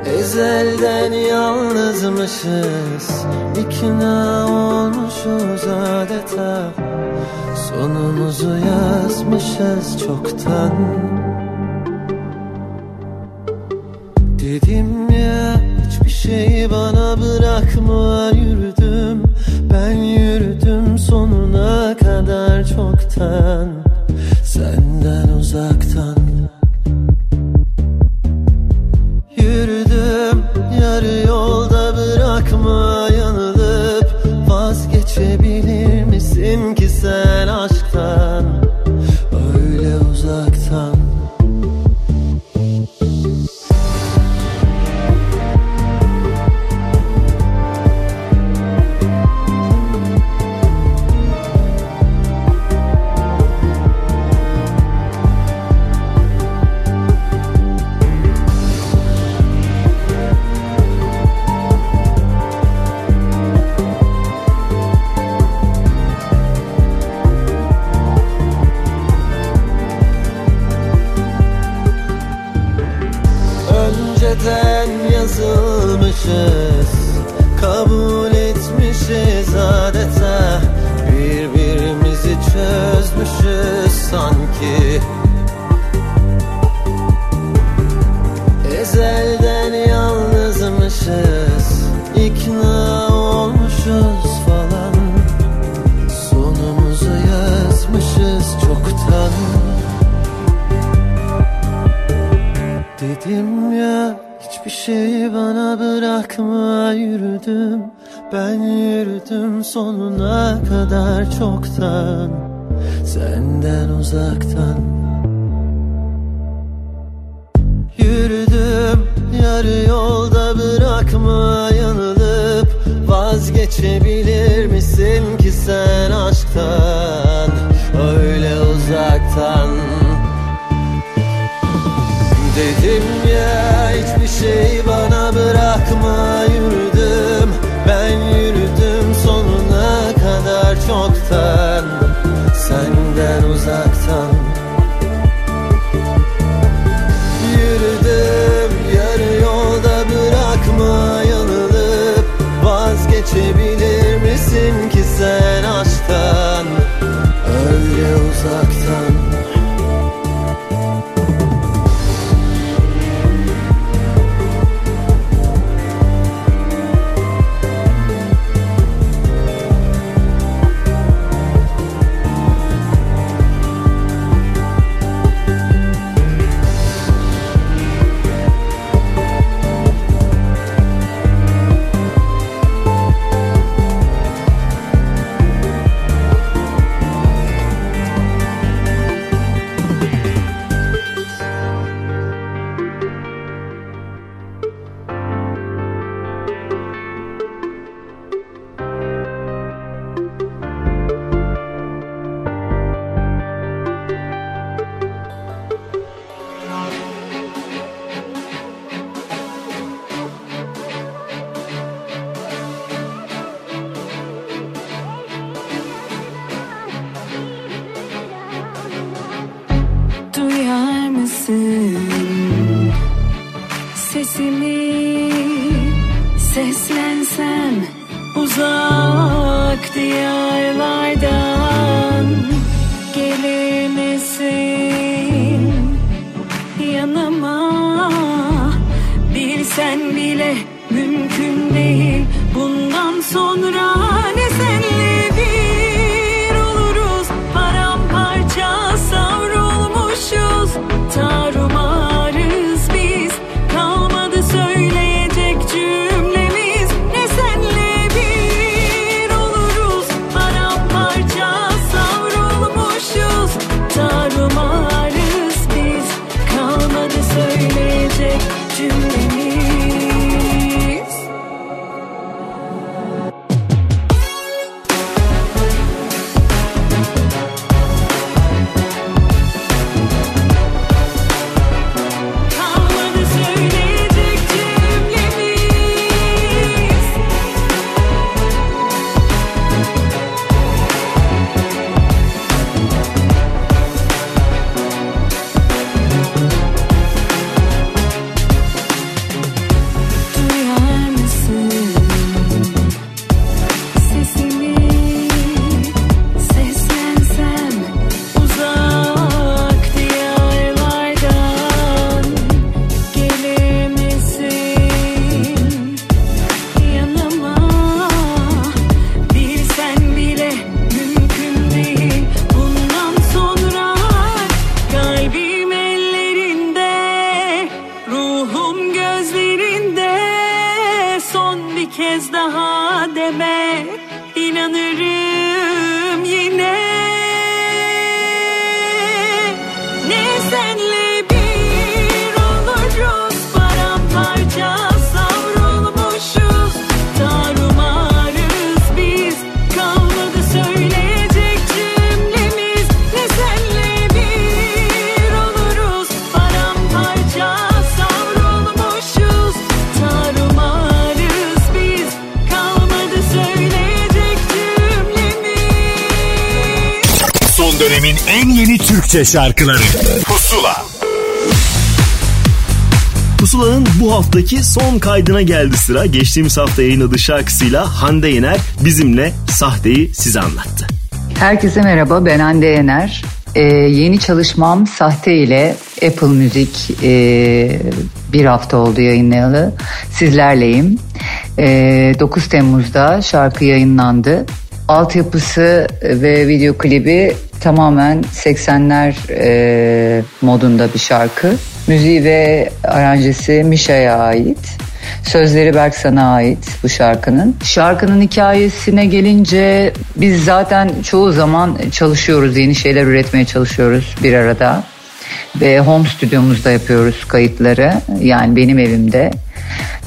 Ezelden yalnızmışız İkna olmuşuz adeta. Sonumuzu yazmışız çoktan Dedim ya hiçbir şey bana bırakma yürüdüm. Ben yürüdüm sonuna kadar çoktan Senden uzaktan. Yürüdüm yarı Son dönemin en yeni Türkçe şarkıları Pusula Pusula'nın bu haftaki son kaydına geldi sıra. Geçtiğimiz hafta yayınladığı şarkısıyla Hande Yener bizimle sahteyi size anlattı. Herkese merhaba ben Hande Yener. Ee, yeni çalışmam Sahte ile Apple Müzik e, bir hafta oldu yayınlayalı. Sizlerleyim. Ee, 9 Temmuz'da şarkı yayınlandı. Altyapısı ve video klibi tamamen 80'ler e, modunda bir şarkı. Müziği ve aranjesi Mişa'ya ait. Sözleri Berksan'a ait bu şarkının. Şarkının hikayesine gelince biz zaten çoğu zaman çalışıyoruz, yeni şeyler üretmeye çalışıyoruz bir arada. Ve home stüdyomuzda yapıyoruz kayıtları. Yani benim evimde.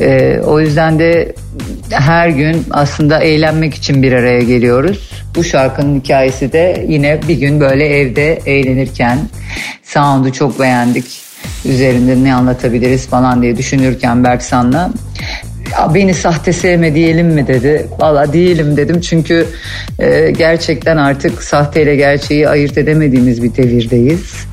Ee, o yüzden de her gün aslında eğlenmek için bir araya geliyoruz. Bu şarkının hikayesi de yine bir gün böyle evde eğlenirken sound'u çok beğendik. Üzerinde ne anlatabiliriz falan diye düşünürken Berksan'la ya beni sahte sevme diyelim mi dedi. Valla diyelim dedim çünkü e, gerçekten artık sahteyle gerçeği ayırt edemediğimiz bir devirdeyiz.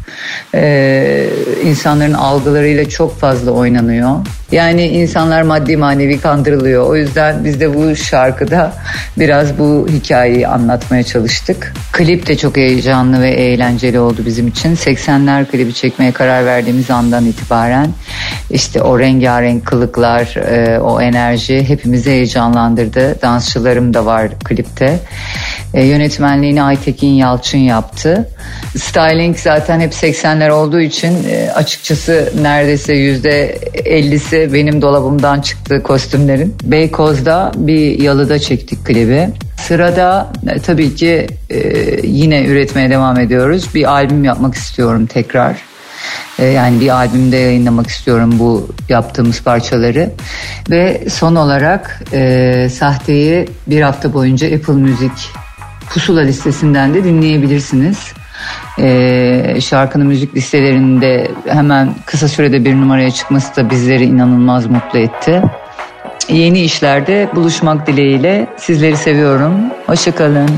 E, insanların algılarıyla çok fazla oynanıyor. Yani insanlar maddi manevi kandırılıyor. O yüzden biz de bu şarkıda biraz bu hikayeyi anlatmaya çalıştık. Klip de çok heyecanlı ve eğlenceli oldu bizim için. 80'ler klibi çekmeye karar verdiğimiz andan itibaren işte o rengarenk kılıklar, e, o enerji hepimizi heyecanlandırdı. Dansçılarım da var klipte. E, yönetmenliğini Aytekin Yalçın yaptı. Styling zaten hep 80'ler olduğu için e, açıkçası neredeyse yüzde 50'si benim dolabımdan çıktı kostümlerin. Beykoz'da bir yalıda çektik klibi. Sırada e, tabii ki e, yine üretmeye devam ediyoruz. Bir albüm yapmak istiyorum tekrar. E, yani bir albümde yayınlamak istiyorum bu yaptığımız parçaları. Ve son olarak e, Sahte'yi bir hafta boyunca Apple Music pusula listesinden de dinleyebilirsiniz. Ee, şarkının müzik listelerinde hemen kısa sürede bir numaraya çıkması da bizleri inanılmaz mutlu etti. Yeni işlerde buluşmak dileğiyle sizleri seviyorum. Hoşçakalın.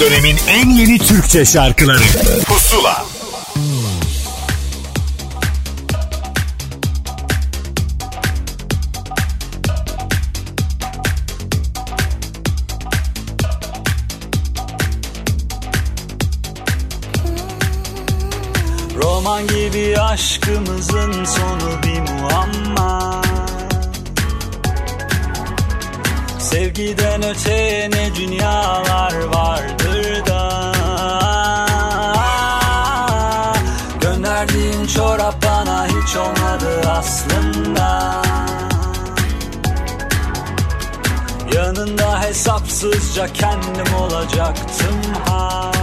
dönemin en yeni Türkçe şarkıları. Pusula. Roman gibi aşkımızın son kendim olacaktım ha.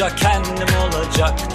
Hesapsızca kendim olacaktım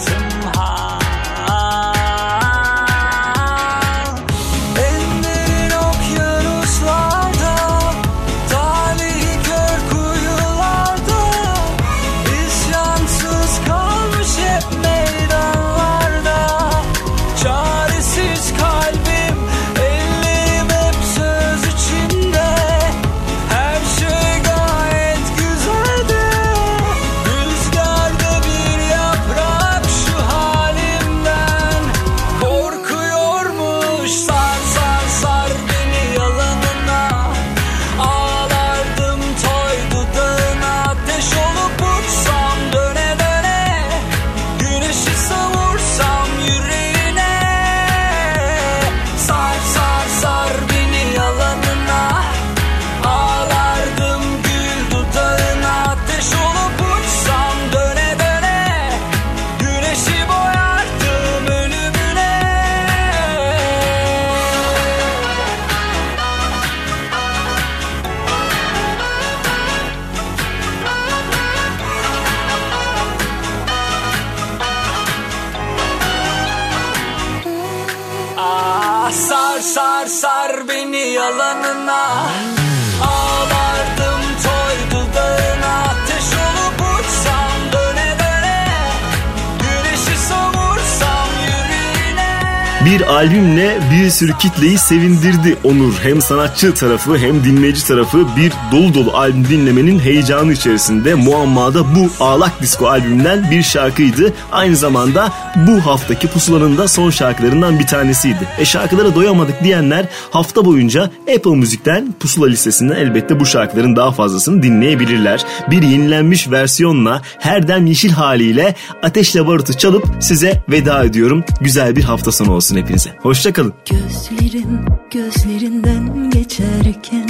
sürü kitleyi sevindirdi Onur. Hem sanatçı tarafı hem dinleyici tarafı bir dolu dolu albüm dinlemenin heyecanı içerisinde. Muamma'da bu Ağlak Disco albümünden bir şarkıydı. Aynı zamanda bu haftaki pusulanın da son şarkılarından bir tanesiydi. E şarkılara doyamadık diyenler hafta boyunca Apple Müzik'ten pusula listesinden elbette bu şarkıların daha fazlasını dinleyebilirler. Bir yenilenmiş versiyonla her dem yeşil haliyle Ateşle Barut'u çalıp size veda ediyorum. Güzel bir hafta sonu olsun hepinize. Hoşçakalın. Gözlerim gözlerinden geçerken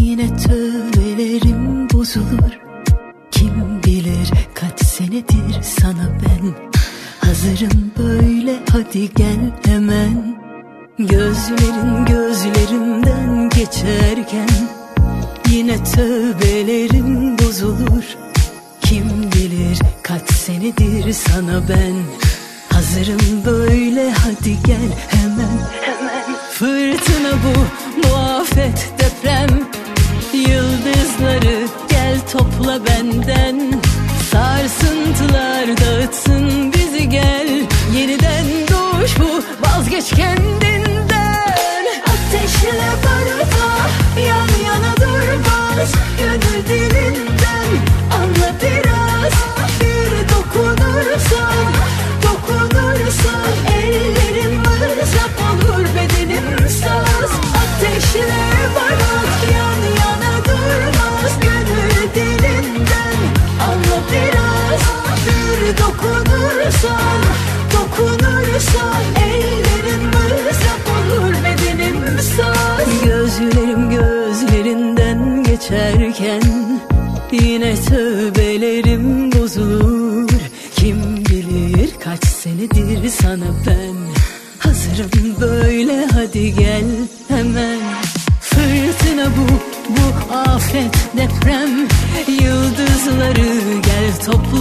Yine tövbelerim bozulur. Kim bilir kaç senedir sana ben Hazırım böyle hadi gel hemen. Gözlerin gözlerimden geçerken Yine tövbelerim bozulur. Kim bilir kaç senedir sana ben Hazırım böyle hadi gel hemen hemen. Fırtına bu muafet deprem. Yıldızları gel topla benden. Sarsıntılar dağıtsın bizi gel. Yeniden doğuş bu vazgeç kendinden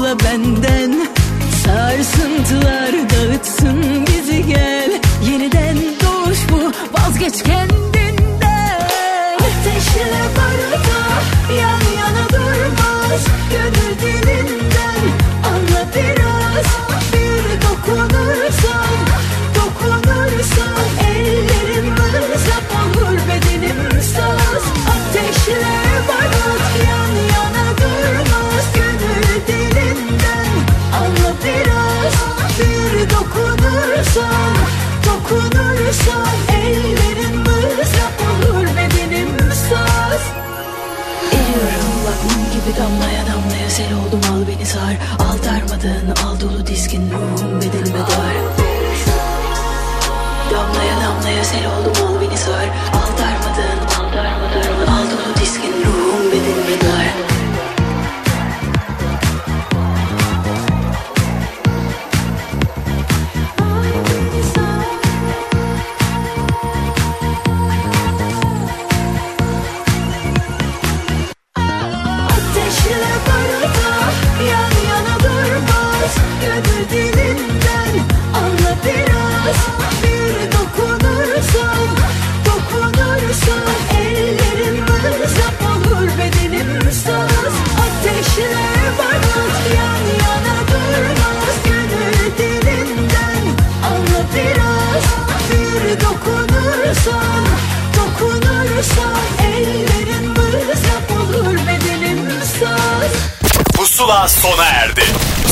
topla benden. Sarsıntılar dağıtsın bizi gel. Yeniden doğuş bu vazgeç kendinden